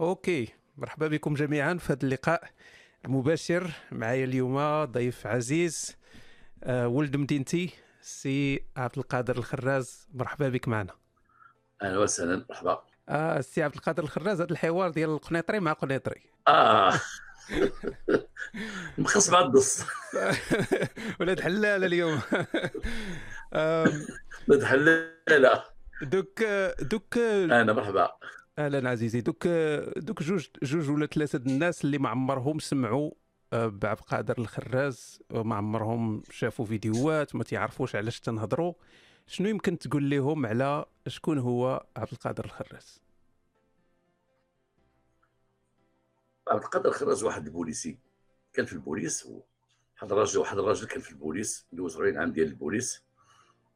أوكي مرحبا بكم جميعا في هذا اللقاء المباشر. معايا اليوم ضيف عزيز آه، ولد مدينتي سي عبد القادر الخراز. مرحبا بك معنا. أهلا وسهلا مرحبا. آه سي عبد القادر الخراز هذا الحوار ديال القنيطري مع قنيطري. آه. مخص بعد الدص ولاد حلاله اليوم. ولد حلاله دوك دوك أنا مرحبا. أهلا عزيزي. دوك دوك جوج جوج ولا ثلاثة الناس اللي ما عمرهم سمعوا آه، بعبد القادر الخراز وما عمرهم شافوا فيديوهات ما تيعرفوش علاش تنهضروا. شنو يمكن تقول لهم على شكون هو عبد القادر الخراز؟ عبد القادر خرج واحد البوليسي. كان في البوليس واحد الراجل واحد الراجل كان في البوليس دوز 40 عام ديال البوليس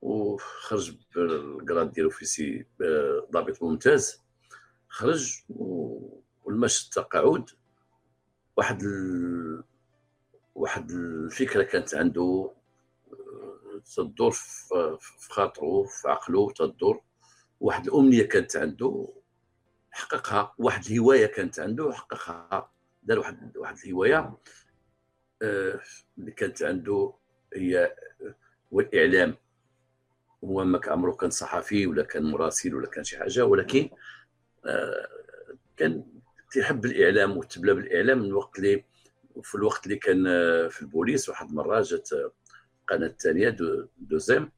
وخرج بالكراد ديالو في سي ضابط ممتاز. خرج و- والمشي التقاعد واحد ال... واحد الفكرة كانت عنده آه، تدور في خاطره في عقله تدور. واحد الأمنية كانت عنده حققها. واحد الهواية كانت عنده حققها. دار واحد واحد الهواية آه، اللي كانت عنده هي آه، هو الإعلام. هو ما عمره كان صحفي ولا كان مراسل ولا كان شي حاجة. ولكن كان تيحب الإعلام وتبلى بالإعلام من الوقت اللي في الوقت اللي كان آه، في البوليس واحد المرة جات آه، القناه الثانية 2M دوزيم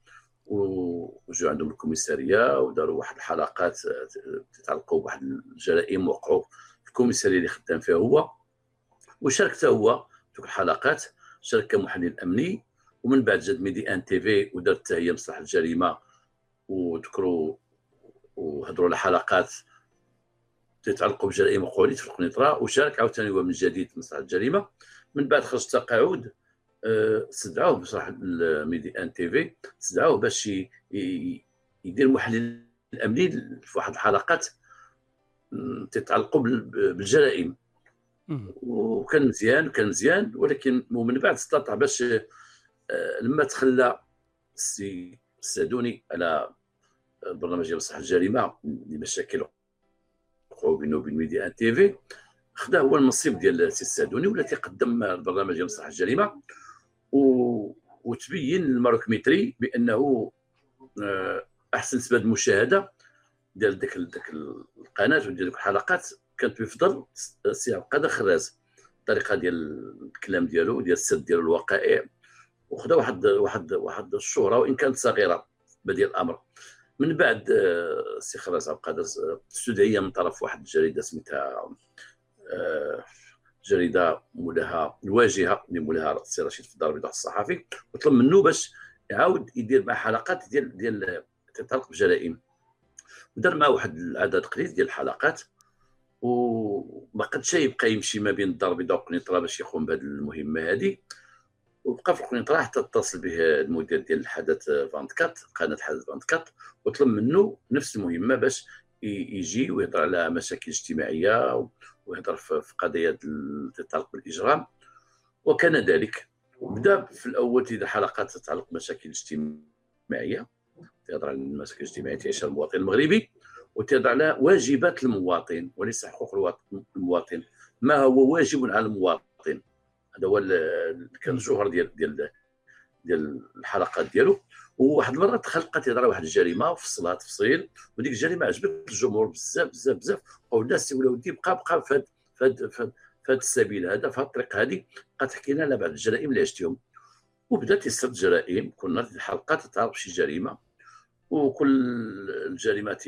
و- وجاو عندهم ال commissariat وداروا واحد الحلقات آه، تتعلقوا بواحد الجرائم وقعوا في ال commissariat اللي خدام فيها هو وشارك حتى هو في الحلقات شارك كمحلل امني ومن بعد جات Medi 1 TV ودارت هي مصلحة الجريمة وذكروا وهضروا على حلقات تتعلقوا بجرائم وقعوا في القنيطرة وشارك عاوتاني هو من جديد في مصلحه الجريمة من بعد خرج تقاعد آه، استدعوه بصراحة ال Medi 1 TV استدعوه باش يدير محلل أمني في واحد الحلقات تتعلقوا بال- بالجرائم. وكان مزيان وكان مزيان ولكن ومن بعد استطاع باش آه، لما تخلى السي السعدوني على البرنامج ديال صح الجريمة لمشاكل وقعوا بينه وبين ميدي 1 تيفي. خدا هو المنصب ديال السي السعدوني ولا تيقدم البرنامج ديال صح الجريمة. و... وتبين الماروكميتري بأنه آه، أحسن نسبه المشاهده ديال ديك ديك القناة وديال ديك الحلقات كانت بفضل السي عبد القادر خراز. الطريقة ديال الكلام ديالو ديال السرد ديال الوقائع. وخدا واحد واحد واحد الشهرة وإن كانت صغيرة بديل الأمر. من بعد آه، السي خراز عبد القادر آه، استدعي من طرف واحد الجريدة سميتها آه، جريدة مولاها الواجهة اللي مولاها السي رشيد في الدار البيضاء الصحفي وطلب منه باش يعاود يدير مع حلقات ديال ديال تتعلق بجرائم. ودار معه واحد العدد قليل ديال الحلقات وما قدش يبقى يمشي ما بين الدار البيضاء وقنيطره باش يقوم بهذه المهمة هذه. وبقى في قنيطره حتى اتصل به المدير ديال الحدث 24 قناة الحدث 24 وطلب منه نفس المهمة باش يجي ويهضر على مشاكل اجتماعية ويهضر في قضايا تتعلق بالإجرام. وكان ذلك. وبدا في الأول تيدير حلقات تتعلق بمشاكل اجتماعية تهضر على المشاكل الاجتماعية تعيشها المواطن المغربي وتهضر على واجبات المواطن وليس حقوق المواطن. ما هو واجب على المواطن؟ هذا هو كان الجوهر ديال ديال ديال الحلقات ديالو. وواحد المرة تيهضر على واحد الجريمة وفصلها تفصيل وديك الجريمة عجبت الجمهور بزاف بزاف بزاف. والناس يقولوا ودي بقى بقى في هاد السبيل هذا في هاد الطريق هذه بقى تحكي لنا على بعض الجرائم اللي عشتهم وبدا تيسرد جرائم. كل نهار الحلقة تتعرف شي جريمة. وكل الجريمه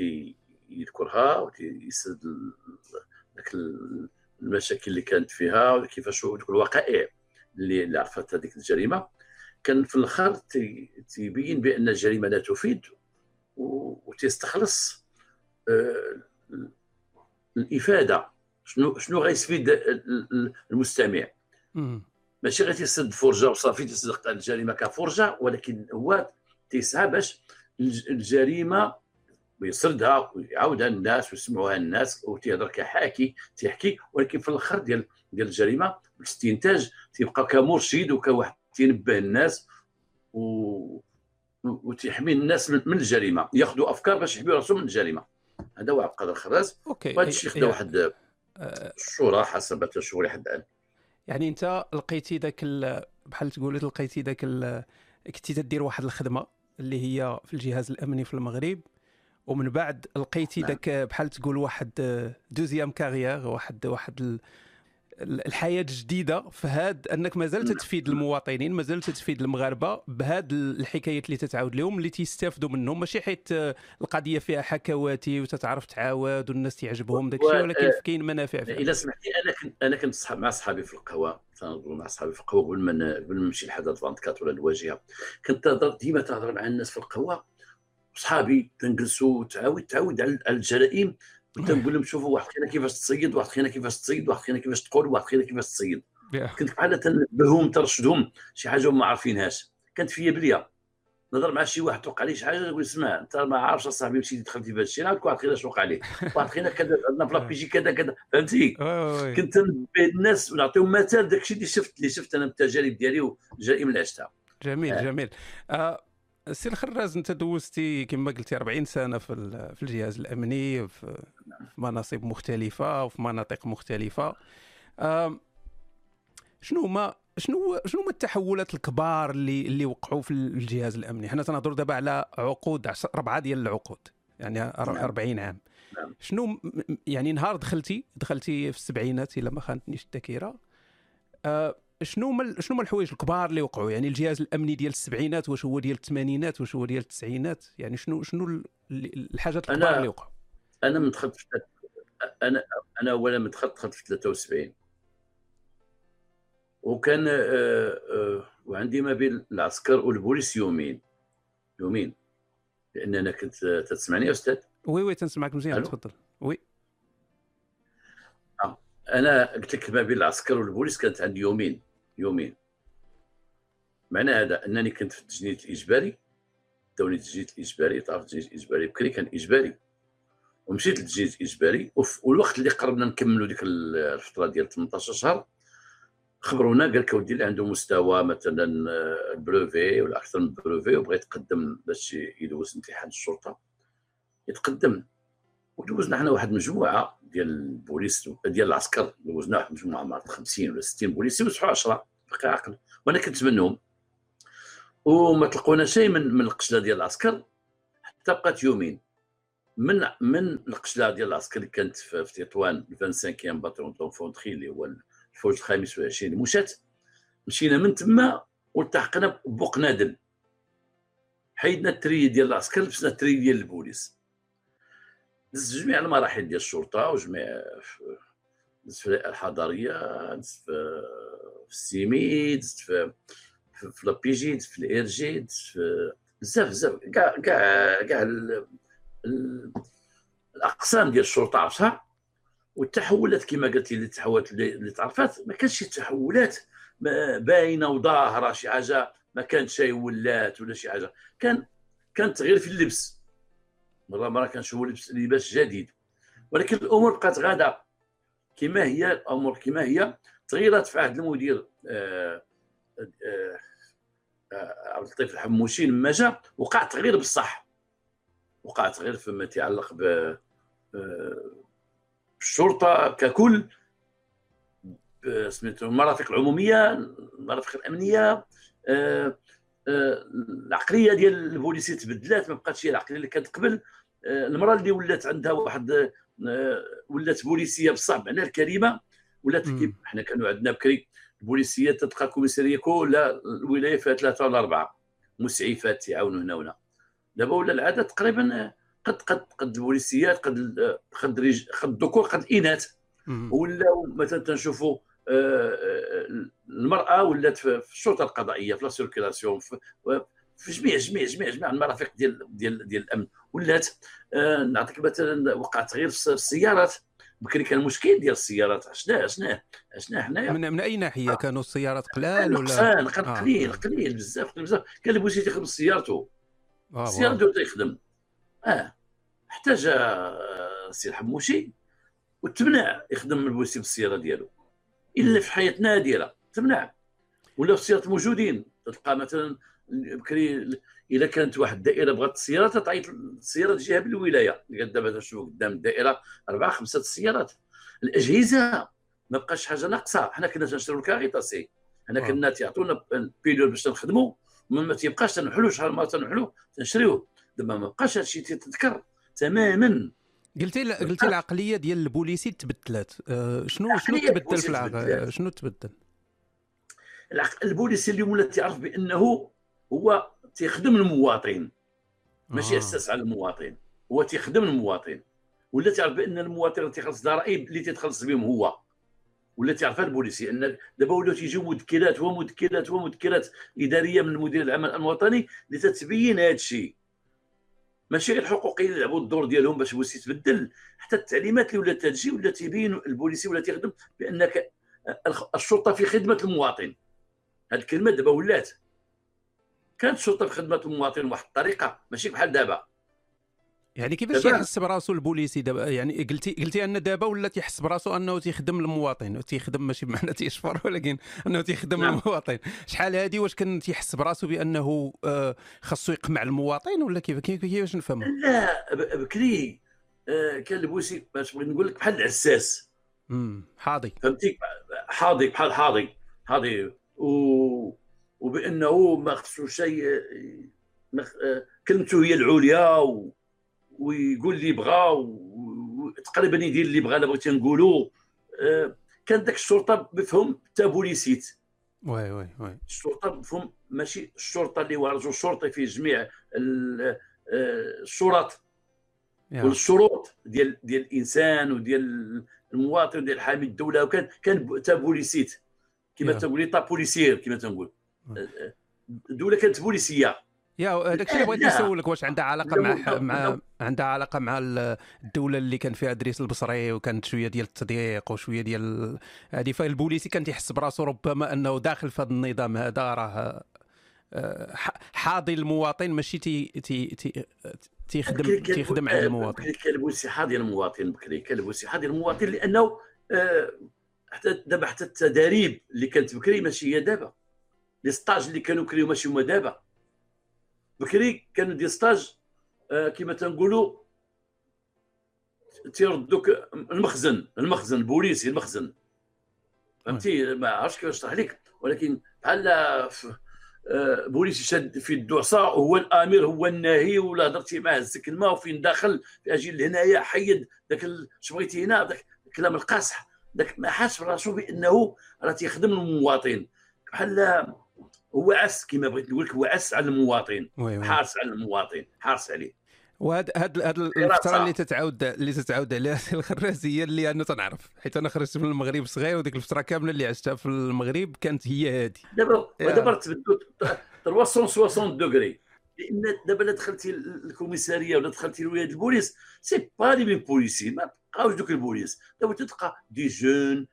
يذكرها ويسرد ال- المشاكل اللي كانت فيها وكيفاش الوقائع اللي عرفت هذيك الجريمة. كان في الأخر تي- تيبين بأن الجريمة لا تفيد وتستخلص آه، الإفادة. شنو شنو غيستفيد ال- ال- المستمع. ماشي غير تيسد فرجة وصافي على الجريمة كفرجة ولكن هو تيسعى باش الج- الجريمة ويسردها ويعاودها للناس ويسمعوها الناس وتيهضر كحاكي تيحكي ولكن في الآخر ديال ديال الجريمة الاستنتاج تيبقى كمرشد وكواحد تينبه الناس و وتحمي الناس من الجريمة ياخذوا أفكار باش يحميوا راسهم من الجريمة. هذا هو عبد القادر الخراز أوكي. وهذا الشيء خدا إيه. واحد الشورى حسب تشهور حد الآن. يعني أنت لقيتي ذاك بحال تقول لقيتي ذاك كنتي تدير واحد الخدمة اللي هي في الجهاز الأمني في المغرب. ومن بعد لقيتي نعم. ذاك بحال تقول واحد دوزيام كارير واحد واحد الحياة الجديده فهاد أنك مازال نعم. تفيد المواطنين مازال تفيد المغاربة بهاد الحكايات اللي تتعاود لهم اللي تيستافدوا منهم ماشي حيت القضية فيها حكواتي وتتعرف تعاود والناس تعجبهم داك الشيء ولكن كاين منافع فيها إلا سمحتي أنا كنت أنا كنت مع صحابي في القهوة مع صحابي في القهوة قبل ما قبل ما نمشي لحدث 24 ولا الواجهه كنت ديما تهضر مع الناس في القهوة صحابي تنجلسوا تعاود تعاود على الجرائم كنت نقول لهم شوفوا واحد خينا كيفاش تصيد واحد خينا كيفاش تصيد واحد خينا كيفاش تقول واحد خينا كيفاش تصيد. كنت بحال تنبههم ترشدهم شي حاجة ما عارفينهاش. كانت فيا بليا نهضر مع شي واحد توقع عليه شي حاجة نقول اسمع انت ما عارفش اصاحبي مشيتي دخلتي في هذا الشيء نعاود واحد خينا شوق عليه. واحد خينا كذا عندنا في لابيجي كذا كذا. فهمتي؟ كنت نبه الناس ونعطيهم مثال داك الشيء اللي شفت اللي شفت أنا التجارب ديالي والجرائم اللي عشتها جميل آه. جميل. آه السي الخراز انت دوزتي كما قلتي 40 سنة في في الجهاز الأمني في مناصب مختلفة وفي مناطق مختلفة شنو هما شنو شنو هما التحولات الكبار اللي اللي وقعوا في الجهاز الأمني حنا تنهضروا دابا على عقود اربعه ديال العقود يعني 40 نعم. عام نعم. شنو يعني نهار دخلتي دخلتي في السبعينات إلا ما خانتنيش الذاكرة أه شنو هما شنو هما الحوايج الكبار اللي وقعوا؟ يعني الجهاز الأمني ديال السبعينات واش هو ديال الثمانينات واش هو ديال التسعينات؟ يعني شنو شنو الحاجات الكبار اللي وقعوا؟ أنا من دخلت أنا أنا أولا من دخلت دخلت في 73 وكان آه آه وعندي ما بين العسكر والبوليس يومين. يومين. لأن أنا كنت تسمعني يا أستاذ؟ oui oui تنسمعك مزيان تفضل. oui. آه. أنا قلت لك ما بين العسكر والبوليس كانت عندي يومين. يومين. معنى هذا أنني كنت في التجنيد الإجباري donc التجنيد الإجباري تعرف التجنيد الإجباري بكري كان إجباري. ومشيت للتجنيد الإجباري والوقت اللي قربنا نكملوا ديك الفترة ديال 18 شهر خبرونا قال لك اودي اللي عنده مستوى مثلا brevet ولا أكثر من ال brevet وبغى يتقدم باش يدوز امتحان الشرطة. يتقدم. ودوزنا حنا واحد المجموعه ديال البوليس ديال العسكر. دوزنا واحد المجموعه مع 50 ولا 60 بوليسي وصحوا 10 بقى عقل وأنا كنت منهم وما تلقونا شيء من من القشلة ديال العسكر حتى بقات يومين. من من القشلة ديال العسكر اللي كانت في, في تطوان 25 باترون دونفونتري اللي هو الفوج الخامس والعشرين مشات مشينا من تما والتحقنا بوق نادل حيدنا ال treillis ديال العسكر لبسنا ال treillis ديال البوليس. جميع المراحل ديال الشرطة وجميع دزت في الحضرية في ال CMI دزت في في la PJ دزت في les RG في بزاف بزاف كاع كاع كاع الأقسام ديال الشرطة عرفتها؟ والتحولات كما قلت لي التحولات اللي تعرفات ما كانش شي تحولات باينة وظاهرة شي حاجة ما كانت شي ولات ولا شي حاجة كان كان تغيير في اللبس. مره مره كنشوفوا لباس جديد. ولكن الأمور بقات غاده كما هي الأمور كما هي تغيرت في عهد المدير آه، آه، آه، عبد اللطيف الحموشي لما جا وقع تغيير بصح. وقع تغيير فيما يتعلق ب الشرطه ككل. سميتو المرافق العمومية المرافق الأمنية العقلية ديال البوليسي تبدلات. ما بقاتش هي العقلية اللي كانت قبل. المرأة اللي ولات عندها واحد ولات بوليسية بصح بمعنى الكلمة ولات كيف حنا كانوا عندنا بكري البوليسيه تلقى كوميساريه كلها الولاية فيها ثلاثة ولا أربعة مسعفات يعاونوا هنا وهنا. دابا ولا العدد تقريبا قد قد قد البوليسيات قد قد قد الذكور قد الإناث. ولا مثلا تنشوفوا آه، آه، المرأة ولات في الشرطة القضائية في la circulation في جميع جميع جميع جميع المرافق ديال ديال ديال الأمن. ولات آه نعطيك مثلا وقع تغيير في السيارات. بكري كان مشكل ديال السيارات. عشناه عشناه عشناه حنايا. من, من أي ناحية؟ آه. كانوا السيارات قلال ولا؟ كان آه. قليل قليل بزاف بزاف. كان البوليسي تيخدم سيارته آه ديالو تيخدم آه. حتى جا السي الحموشي وتمنع يخدم البوليسي بالسياره ديالو. إلا في حالة نادرة تمنع. ولا في السيارات موجودين. تلقى مثلا بكري الا كانت واحد الدائرة بغات السيارة تعيط السيارة تجيها بالولاية. دابا تشوف قدام الدائره أربعة خمسة السيارات. الأجهزة ما بقاش حاجة ناقصة. حنا كنا تنشريوا الكارطة سي حنا كنا تيعطونا البيلول باش تنخدموا ما تيبقاش تنحلوا شحال ما تنحلوا تنشريوه دابا ما بقاش هادشي تيتذكر تماما. قلتي قلتي العقلية ديال البوليسي تبدلات. أه شنو شنو تبدل في العقلية؟ شنو تبدل؟ البوليسي اليوم ولا تيعرف بأنه هو تيخدم المواطن ماشي آه. أساس على المواطن هو تيخدم المواطن. ولا تعرف بأن المواطن تيخلص ضرائب اللي تيتخلص بهم هو؟ ولا تعرفها البوليسي؟ أن دابا ولاو تيجيو مذكرات ومذكرات ومذكرات إدارية من مدير الأمن الوطني اللي تتبين هذا الشيء. ماشي غير الحقوقيين يلعبوا الدور ديالهم باش البوليسي تبدل حتى التعليمات اللي ولات تجي ولا تيبين البوليسي ولا تيخدم بأنك الشرطة في خدمة المواطن. هذه الكلمة دابا ولات. كانت الشرطه في خدمه المواطن بواحد الطريقة ماشي بحال دابا. يعني كيفاش يحس براسو البوليسي دابا؟ يعني قلتي قلتي أن دابا ولا تيحس براسو أنه تيخدم المواطن تيخدم ماشي بمعنى تيشفر ولكن أنه تيخدم نعم. المواطن. شحال هذه واش كان تيحس براسو بأنه آه، خاصو يقمع المواطن ولا كيف كيفاش نفهمها لا بكري آه، كان البوليسي باش بغيت نقول لك بحال العساس. امم حاضي. فهمتي؟ حاضي بحال حاضي حاضي. و... وبأنه ما خصو شيء كلمته هي العليا و... ويقول اللي بغى وتقريبا يدير اللي بغى بغيتي نقولوا آه، كان داك الشرطة بفهم تا بوليسيت. وي وي وي. الشرطة بفهم ماشي الشرطة اللي هو رجل شرطي في جميع الشرط والشروط ديال ديال الإنسان وديال المواطن وديال حامي الدولة وكان كان تا بوليسيت. كما تنقول تا بوليسير كما تنقول. الدولة كانت بوليسية. يا داك الشيء بغيت نسولك واش عندها علاقة مع مع عندها علاقة مع الدولة اللي كان فيها إدريس البصري وكانت شوية ديال التضييق وشوية ديال هذه فالبوليسي كان تيحس براسو ربما أنه داخل في هذا النظام هذا راه آه، حاضي المواطن ماشي تي تي تي تيخدم تيخدم على المواطن. كان البوليسي حاضي المواطن بكري كان البوليسي حاضي المواطن لأنه حتى دابا حتى التداريب اللي كانت بكري ماشي هي دابا. les stages اللي كانوا بكري ماشي هما دابا. بكري كانوا دي ستاج آه كما تنقولوا تيردوك المخزن المخزن البوليسي المخزن. فهمتي؟ ما عرفتش كيفاش نشرح لك. ولكن بحال آه بوليسي شاد في الدعصه هو الأمير هو الناهي ولا هضرتي معاه هزك الماء وفين داخل أجي لهنايا حيد ذاك اش بغيتي هنا؟ ذاك الكلام القاصح. ذاك ما حاس راسو بأنه راه تيخدم المواطن. بحال هو عس كما بغيت نقول لك هو عس على المواطن. حارس على المواطن حارس عليه. وهاد هاد هاد الفترة اللي تتعاود اللي تتعاود عليها الخراز هي اللي أنا تنعرف حيت أنا خرجت من المغرب صغير وديك الفترة كاملة اللي عشتها في المغرب كانت هي هذه دابا دابا تبدلوا 360 degrés. لأن دابا لا دخلتي الكوميسارية ولا دخلتي لولايه البوليس c'est pas les mêmes بوليسي ما بقاوش دوك البوليس. دابا تلقى des jeunes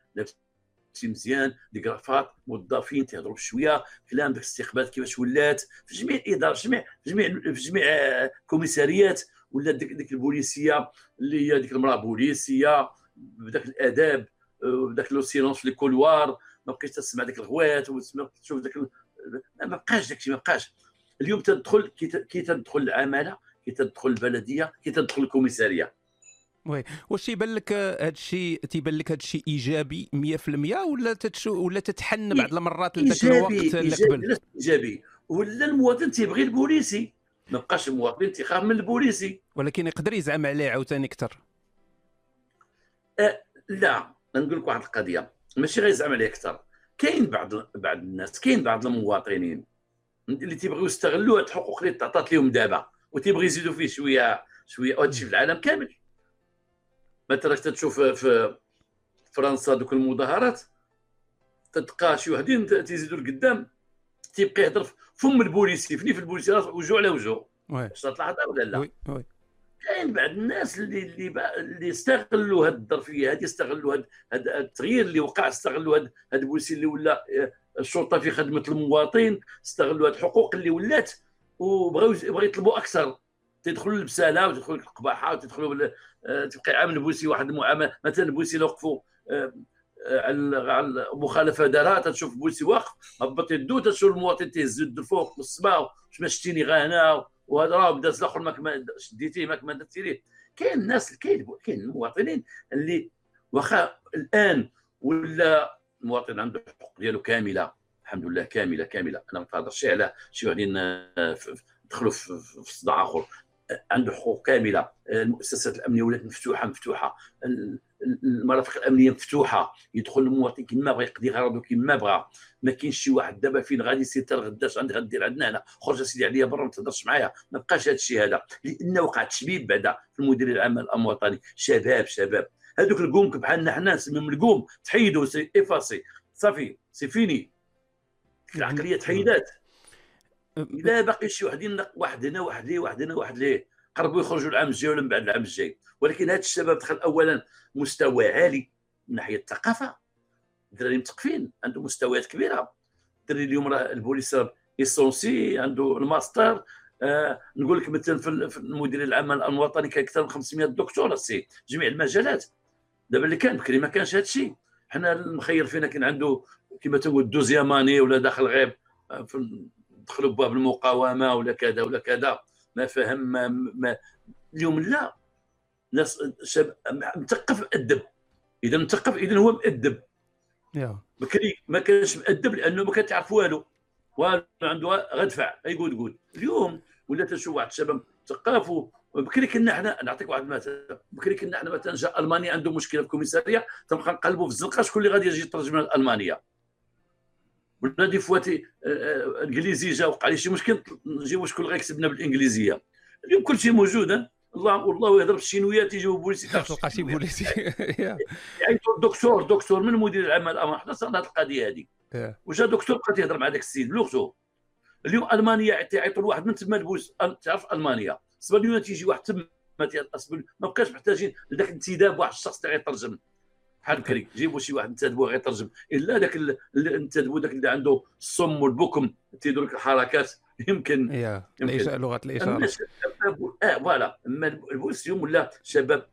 شي مزيان des cravates موظفين تيهضروا بشوية كلام داك الاستقبالات كيفاش ولات في جميع الإدارة جميع جميع في جميع الكوميساريات ولا ديك ديك البوليسية اللي هي ديك المرأة بوليسية بداك الأداب بداك le silence في ال couloir ما بقيتش تسمع داك الغوات وتشوف داك ما بقاش داك الشيء ما بقاش. اليوم تدخل كي تدخل العمالة كي تدخل البلدية كي تدخل الكوميسارية. Oui. واش تيبان لك هذا الشيء تيبان لك هذا الشيء ايجابي 100% ولا تتشو ولا تتحن بعض المرات لذاك الوقت اللي قبل؟ إيجابي. ولا المواطن تيبغي البوليسي. ما بقاش المواطن تيخاف من البوليسي. ولكن يقدر يزعم عليه عاوتاني أكثر. أه لا. نقول لك واحد القضية. ماشي غير يزعم عليه أكثر. كاين بعض بعض الناس كاين بعض المواطنين اللي تيبغيو يستغلوا هاد الحقوق اللي تعطات لهم دابا وتيبغي يزيدوا فيه شوية شوية وهادشي في العالم كامل. مثلا تشوف في فرنسا دوك المظاهرات تلقى شي وحدين تيزيدوا لقدام تيبقى يهضر فم البوليسي فني في البوليسي وجوه على وجوه. واش تلاحظ ولا لا؟ Oui oui. كاين بعض الناس اللي اللي اللي استغلوا هذه الظرفيه هذه استغلوا هذا التغيير اللي وقع استغلوا هذا البوليسي اللي ولا آه، الشرطة في خدمة المواطن استغلوا هذه الحقوق اللي ولات وبغاو بغاو يطلبوا أكثر. تدخلوا البساله وتدخلوا القباحه وتدخلوا تبقى عامل البوليسي واحد المعامله مثلا البوليسي لو وقفوا آه، آه، على المخالفة دارها تشوف بوليسي واقف هبط يدو تشوف المواطن تيهز يد الفوق للسماء واش ما شتيني غا هنا وهذا راه داز الآخر ما شديتيه ما درتي ليه. كاين الناس كاين كاين المواطنين اللي واخا الآن ولا المواطن عنده الحقوق ديالو كاملة الحمد لله كاملة كاملة. أنا ما كنهضرش على شي واحدين دخلوا في صداع آخر. عنده حقوق كاملة. المؤسسات الأمنية ولات مفتوحه مفتوحة. المرافق الأمنية مفتوحة. يدخل المواطن كما بغى يقضي غرضه كما بغى. ما كاينش شي واحد دابا فين غادي يسير حتى الغداش عندي غدير عندنا هنا. خرج سيدي عليا برا ما تهضرش معايا. ما بقاش هذا الشيء هذا. لأن وقع تشبيب بعدا في المدير العام الامن الوطني شباب شباب. هذوك القوم بحالنا حنا نسميهم القوم. تحيدوا c'est effacé صافي c'est fini. العقلية تحيدات. لا باقي شي واحد واحد هنا واحد ليه واحد هنا واحد ليه قربوا يخرجوا العام الجاي ولا من بعد العام الجاي. ولكن هذا الشباب دخل اولا مستوى عالي من ناحية الثقافة. الدراري مثقفين عنده مستويات كبيرة. الدراري اليوم راه البوليس licencié عنده الماستر. آه نقول لك مثلا في المدير العام الوطني كان أكثر من 500 دكتور سي جميع المجالات. دابا اللي كان بكري ما كانش هذا الشيء حنا المخير فينا كان عنده كما تقول دوزياماني ولا داخل غيب آه، دخلوا باب المقاومة ولا كذا ولا كذا. ما فهم ما, ما. اليوم لا. ناس شاب مثقف مؤدب. إذا مثقف إذا هو مؤدب. بكري ما كانش مؤدب لأنه ما كان تعرف والو. والو عنده غدفع. يقول قول اليوم ولا تشوف واحد الشباب مثقف بكري كنا إحنا نعطيك واحد المثل بكري كنا إحنا مثلا جاء ألمانيا عنده مشكلة في الكوميسارية تبقى نقلبوا في الزنقة شكون اللي غادي يجي يترجم المانيا ولا دي فواتي آه، آه، انجليزي جا وقع لي شي مشكل نجيبوا شكون اللي غيكسبنا بالإنجليزية. اليوم كل شيء موجود الله والله يهضر بالشينويات يجيو بوليسي. تلقى شي بوليسي. يعني دكتور دكتور من مدير العام الامن حنا صرنا هذه القضية هذه وجا دكتور بقى يهضر مع ذاك السيد بلغته اليوم ألمانيا تعيطوا لواحد من تما البوليس تعرف ألمانيا؟ سبب تيجي واحد تما ما بقاش محتاجين لذاك الانتداب واحد الشخص تاع يترجم بحال بكري جيبوا شي واحد نتادبوا غير يترجم إلا ذاك نتادبوا ذاك اللي عنده الصم والبكم تيدير لك الحركات يمكن يمكن. لغة الإشارة؟ آه voilà. أما البوليس اليوم ولا شباب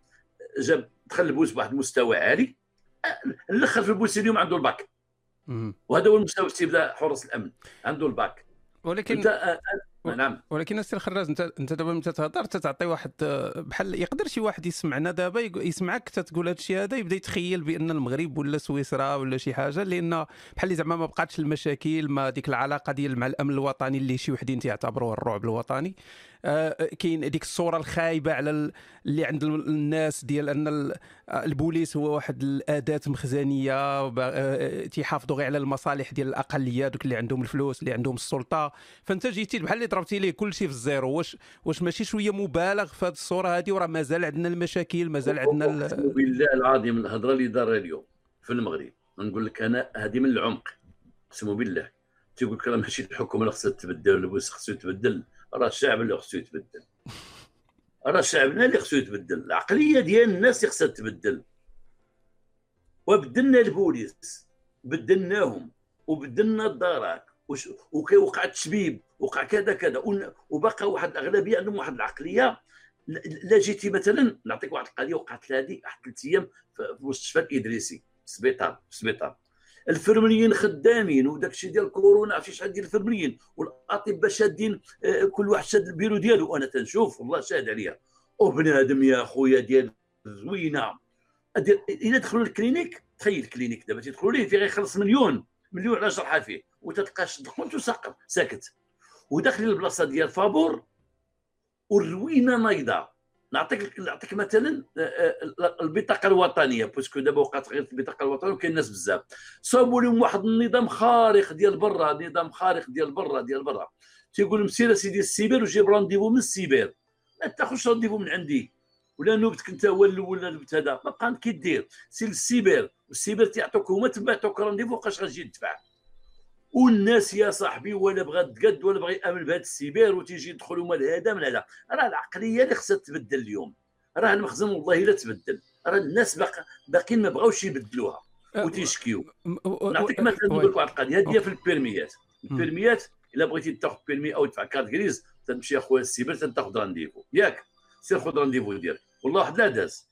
جاب دخل البوليس بواحد المستوى عالي. آه، الأخر في البوليس اليوم عنده الباك. وهذا هو المستوى استبداء حرس الأمن. عنده الباك. ولكن أنت آه، نعم. ولكن السي الخراز انت انت دابا ملي تهضر تعطي واحد بحال يقدر شي واحد يسمعنا دابا يسمعك تتقول هذا الشيء هذا يبدا يتخيل بأن المغرب ولا سويسرا ولا شي حاجة لأن بحال زعما ما بقاتش المشاكل ما ديك العلاقة ديال مع الأمن الوطني اللي شي وحدين تيعتبروه الرعب الوطني. آه، كاين ديك الصورة الخايبة على اللي عند الناس ديال أن البوليس هو واحد الأداة مخزنية آه، تيحافظوا غير على المصالح ديال الأقلية دوك اللي عندهم الفلوس اللي عندهم السلطة. فأنت جيتي بحال اللي ضربتي ليه كل شيء في ال zéro واش واش ماشي شوية مبالغ في هذه الصورة هذه وراه مازال عندنا المشاكل مازال عندنا بالله العظيم الهضرة اللي دار اليوم في المغرب نقول لك أنا هذه من العمق أقسم بالله. تيقول لك راه ماشي الحكومة اللي خصها تبدل البوليس خصو يتبدل. راه الشعب اللي خصو يتبدل. راه شعبنا اللي خصو يتبدل العقلية ديال الناس اللي خصها تتبدل. وبدلنا البوليس بدلناهم وبدلنا الدارات وقع التشبيب وقع كذا كذا. وبقى واحد الأغلبية عندهم واحد العقلية لا جيتي مثلا نعطيك واحد القضية وقعت لهذه واحد ثلاث أيام في المستشفى الإدريسي في السبيطار. الفرمليين خدامين وداك الشيء ديال كورونا عرفتي شحال ديال الفرمليين؟ والأطباء شادين آه، كل واحد شاد البيرو ديالو. وأنا تنشوف والله شاهد عليا. وبنادم يا خويا ديال زوينة. إلا دخلوا ال clinique تخيل ال clinique دابا تيدخلوا ليه فيه غيخلص مليون مليون على جرحه فيه. وتتلقاش دخلت وساقط ساكت. وداخل البلاصة ديال فابور والروينة نايضة. نعطيك نعطيك مثلا آه، آه، البطاقة الوطنية parce que دابا وقعت غير البطاقة الوطنية وكاين الناس بزاف. صابوا لهم واحد النظام خارق ديال برا نظام خارق ديال برا ديال برا. تيقول لهم سير سيدي السيبر وجيب rendez-vous من السيبر. ما تاخذش rendez-vous من عندي. ولا نوبتك انت هو الأول ولا نوبت هذا. ما بقى كي دير. سير لل cyber وال cyber تيعطوك هما تما يعطوك rendez-vous بقاش غتجي تدفع؟ والناس يا صاحبي ولا بغى تقد ولا بغى يامن بهذا السيبر وتيجي يدخل هما لهذا من هذا. راه العقلية اللي خصها تبدل اليوم. راه المخزن والله لا تبدل. راه الناس باق باقيين ما بغاوش يبدلوها أه، وتيشكيو. نعطيك مثلا نقول لك واحد القضية. هذه في البيرميات. البيرميات إلا بغيتي تاخذ permis أو تدفع carte grise تمشي اخويا السيبر تاخذ rendez-vous. ياك. سير خذ rendez-vous ديالك والله واحد لا داز.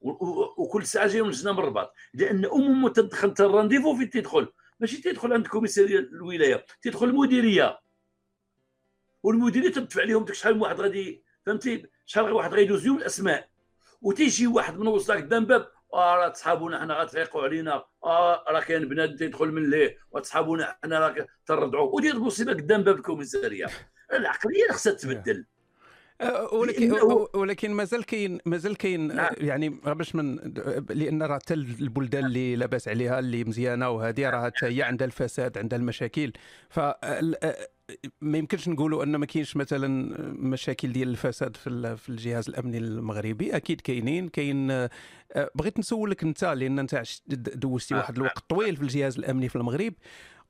وكل ساعة جاي من لجنة من الرباط. لأن من تدخل ال rendez-vous فين تدخل؟ ماشي تيدخل عند commissariat الولاية تيدخل المديرية. والمديرية تدفع لهم داك شحال من واحد غادي فهمتي؟ شحال واحد غيدوز لهم الأسماء. وتيجي واحد من وسط قدام باب آه راه صحابنا حنا غتفيقوا علينا. آه راه كاين بنادم تيدخل من ليه. وصحابنا حنا راه تردعوا ودير المصيبه قدام باب الكوميسارية. العقلية خصها تبدل ولكن ولكن مازال كاين مازال كاين نعم. يعني باش من لأن راه حتى البلدان اللي لاباس عليها اللي مزيانة وهذه راه حتى هي عندها الفساد عندها المشاكل. ف ما يمكنش نقولوا أن ما كاينش مثلا مشاكل ديال الفساد في في الجهاز الأمني المغربي. أكيد كاينين. كاين أه، بغيت نسولك أنت لأن أنت دوزتي واحد الوقت طويل في الجهاز الأمني في المغرب.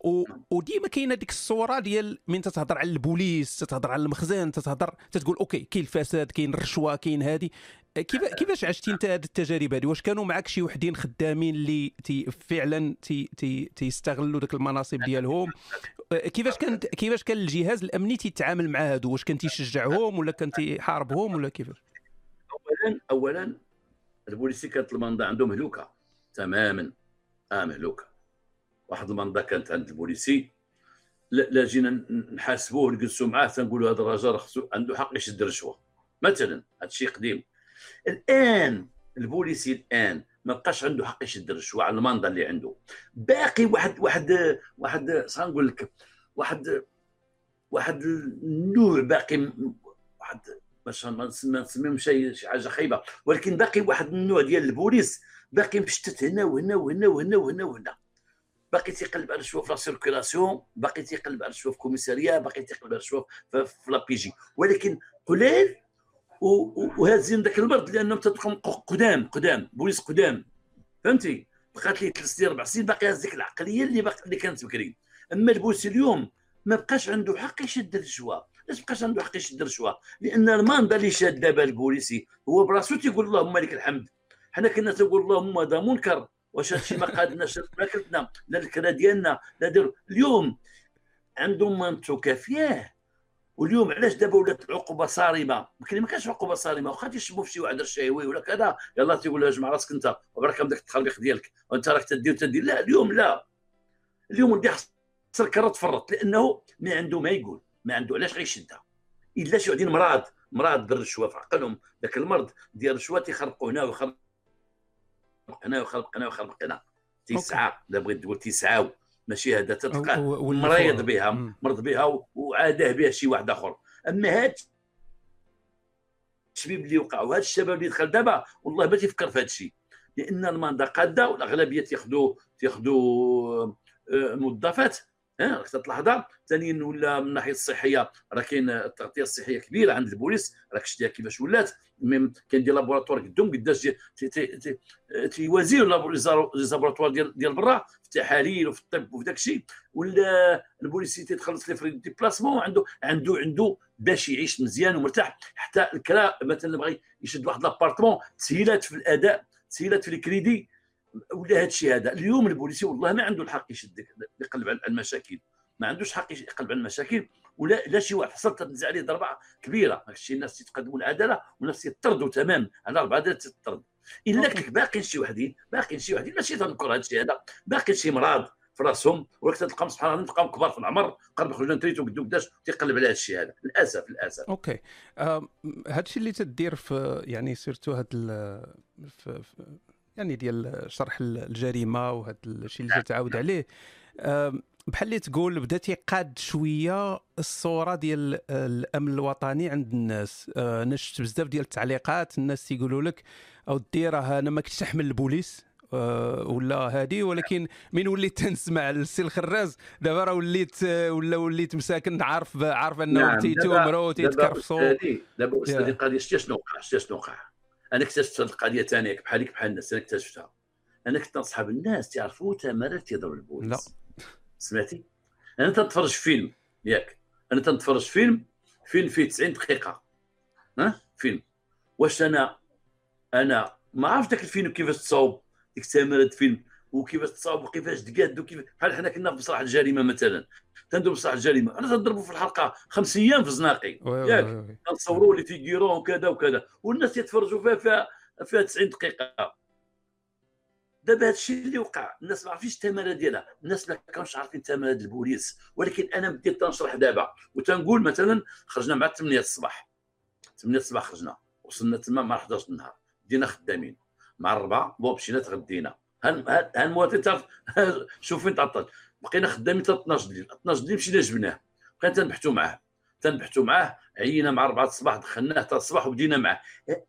و... وديما كاينة ديك الصورة ديال من تتهضر على البوليس تتهضر على المخزن تتهضر تتقول OK كاين الفساد كاين الرشوة كاين هذه كيف كيفاش عشتي انت هذه التجارب هذه واش كانوا معك شي وحدين خدامين اللي تي فعلا تي تي تيستغلوا ذاك المناصب ديالهم؟ كيفاش كان كيفاش كان الجهاز الأمني تيتعامل مع هادو؟ واش كان تيشجعهم ولا كان تيحاربهم ولا كيفاش؟ اولا اولا البوليسي كانت المانضة عندهم مهلوكه تماما آه مهلوكة. واحد المانضة كانت عند البوليسي. لا جينا نحاسبوه نجلسوا معاه تنقولوا هذا الرجل عنده حق يشد الرشوه مثلا هذا الشيء قديم. الآن البوليسي الآن ما بقاش عنده حق يشد الرشوه على المانضة اللي عنده. باقي واحد واحد واحد نقول لك واحد واحد النوع باقي واحد باش ما نسميهم شي حاجة خايبة. ولكن باقي واحد النوع ديال البوليس باقي مشتت هنا وهنا وهنا وهنا وهنا وهنا. باقي تيقلب على شوف la circulation باقي تيقلب على شوف commissariat باقي تيقلب على شوف في la PJ ولكن قليل وهازين ذاك المرض لأنهم تدخل قدام قدام بوليس قدام. فهمتي؟ بقات لي ثلاث سنين أربع سنين باقي هاز ديك العقلية اللي باقي اللي كانت بكري. أما البوليس اليوم ما بقاش عنده حق يشد الرشوه علاش بقاش عنده حق يشد الرشوه لأن المانضة اللي شاد دابا البوليسي هو براسو تيقول اللهم لك الحمد. حنا كنا تقول اللهم هذا منكر. واش هادشي ما قادناش ماكلتنا لا الكرا ديالنا لا دير اليوم عندهم مانضة كافياه واليوم علاش دابا ولات العقوبه صارمة؟ ما كانش عقوبه صارمة. واخا تيشبوا في شي واحد الشهوي ولا كذا يلاه تيقول له اجمع راسك انت. وبارك من داك التخليق ديالك. وانت راك تدير تدير لا اليوم لا. اليوم ولدي خسر كره تفرط. لأنه ما عنده ما يقول. ما عنده علاش غيشدها إلا شي وحدين مراد مراد بالرشوه في عقلهم. ذاك المرض ديال الرشوه تيخرقوا هنا ويخرقوا هنا ويخرق هنا تسعة الا بغيت تقول تسعة ماشي هذا تلقاه مريض بها مرض بها وعاده بها شي واحد آخر. أما هاد الشبيب اللي وقع وهذا الشباب اللي دخل دابا والله ما تيفكر في هذا الشيء لأن المانضة قاده والأغلبية تياخذوا تياخذوا آه، موظفات راك تلاحظها. ثانيا ولا من الناحية الصحية راه كاين التغطيه الصحيه كبيرة عند البوليس راك شتيها كيفاش ولات. كاين des laboratoires قدام قداش تيوازيو les laboratoires ديال ديال برا في التحاليل وفي الطب وفي داك الشيء. ولا البوليسي تيتخلص les frais de déplacement عنده عنده عنده باش يعيش مزيان ومرتاح. حتى الكرا مثلا بغى يشد واحد l'appartement تسهيلات في الأداء تسهيلات في الكريدي. ولا هذا الشيء هذا. اليوم البوليسي والله ما عنده الحق يشد يقلب على المشاكل. ما عندوش حق يقلب على المشاكل ولا لا شي واحد. حصلت تنزع عليه ضربة كبيرة. الشيء الناس يتقدموا العدالة والناس يطردوا تماما. على اربعه تطرد. إلا قلت لك باقيين شي وحدين باقيين شي وحدين ماشي تنكر هذا الشيء هذا. باقي شي مرض في راسهم. وراك تلقاهم سبحان الله تلقاهم كبار في العمر. قرب يخرجوا retraite قدو قداش تيقلب على هذا الشيء هذا. للاسف للأسف. OK. هذا الشيء اللي تدير في يعني surtout هذا في يعني ديال شرح الجريمة وهذا الشيء اللي تتعاود عليه. بحال اللي تقول بدا تيقاد شوية الصورة ديال الأمن الوطني عند الناس. أنا شفت بزاف ديال التعليقات الناس تيقولوا لك أو راه أنا ما كنتش نحمل البوليس. آه، ولا هادي ولكن من وليت تنسمع السي الخراز دابا راه وليت ولا وليت مساكن عارف عارف أنه نعم تيتومرو تيتكرفصوا دابا أستاذ القضية شنو وقع؟ شنو وقع؟ أنا اكتشفت القضية ثانية بحالك بحال الناس أنا اكتشفتها. أنا كنت نصحاب الناس تعرفوا تمارات تيضرب البوليس لا. سمعتي؟ أنا تنتفرج فيلم ياك. أنا تنتفرج فيلم فيلم فيه 90 دقيقة. ها؟ فيلم. واش أنا أنا ما عرفت ذاك الفيلم كيفاش تصاوب. ديك التمارات فيلم. وكيفاش تصاوب وكيفاش تقاد وكيف بحال حنا كنا في مسرح الجريمة مثلا؟ تندوب مسرح الجريمة. أنا تنضربوا في الحلقة خمس أيام في الزناقي ياك. تنصوروا لي تيجيرون وكذا وكذا. والناس يتفرجوا فيها فيها فيها 90 دقيقة. دابا هذا الشيء اللي وقع الناس ما عارفينش الثمره ديالها. الناس ما كانوش عارفين الثمره ديال البوليس. ولكن أنا بديت تنشرح دابا. وتنقول مثلا خرجنا مع 8 الصباح. 8 الصباح خرجنا. وصلنا تما مع 11 النهار بدينا خدامين. مع الربعة بون مشينا تغدينا. ها المواطن تعرف. شوف فين تعطل بقينا خدامين حتى 12 ديال 12 ديال مشينا جبناه. بقينا تنبحثوا معاه. تنبحثوا معاه. عينا مع 4 الصباح دخلناه حتى الصباح وبدينا معاه.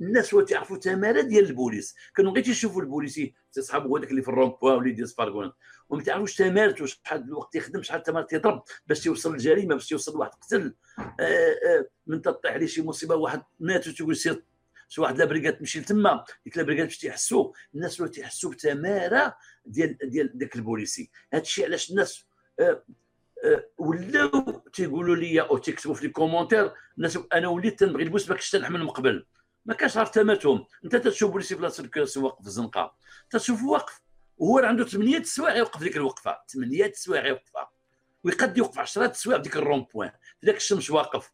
الناس هو تعرفوا تماره ديال البوليس. كانوا غير تيشوفوا البوليسي صحابو هذاك اللي في الرومبوا واللي ديال ce pas grand وما تعرفوش تمارته شحال الوقت يخدم شحال التمارة تيضرب باش توصل للجريمة باش توصل لواحد قتل آه، آه، من تطيح عليه شي مصيبة واحد مات وتقول سير شي واحد la brigade تمشي لتما ديك la brigade باش تيحسوا الناس ولا تيحسوا بتمارة ديال ديال داك البوليسي. هذا الشيء علاش الناس آه، آه، ولاو تيقولوا لي أو تيكتبوا في les commentaires الناس أنا وليت تنبغي البوليس ما كنتش تنحمل من قبل. ما كانش عارف تمارتهم. أنت تشوف بوليسي في لا واقف في الزنقه تشوف واقف وهو عنده ثمانية سوايع يوقف ديك الوقفة. ثمانية سوايع يوقفها. ويقد يوقف 10 سوايع في ديك ال rond-point. في ذاك الشمس واقف.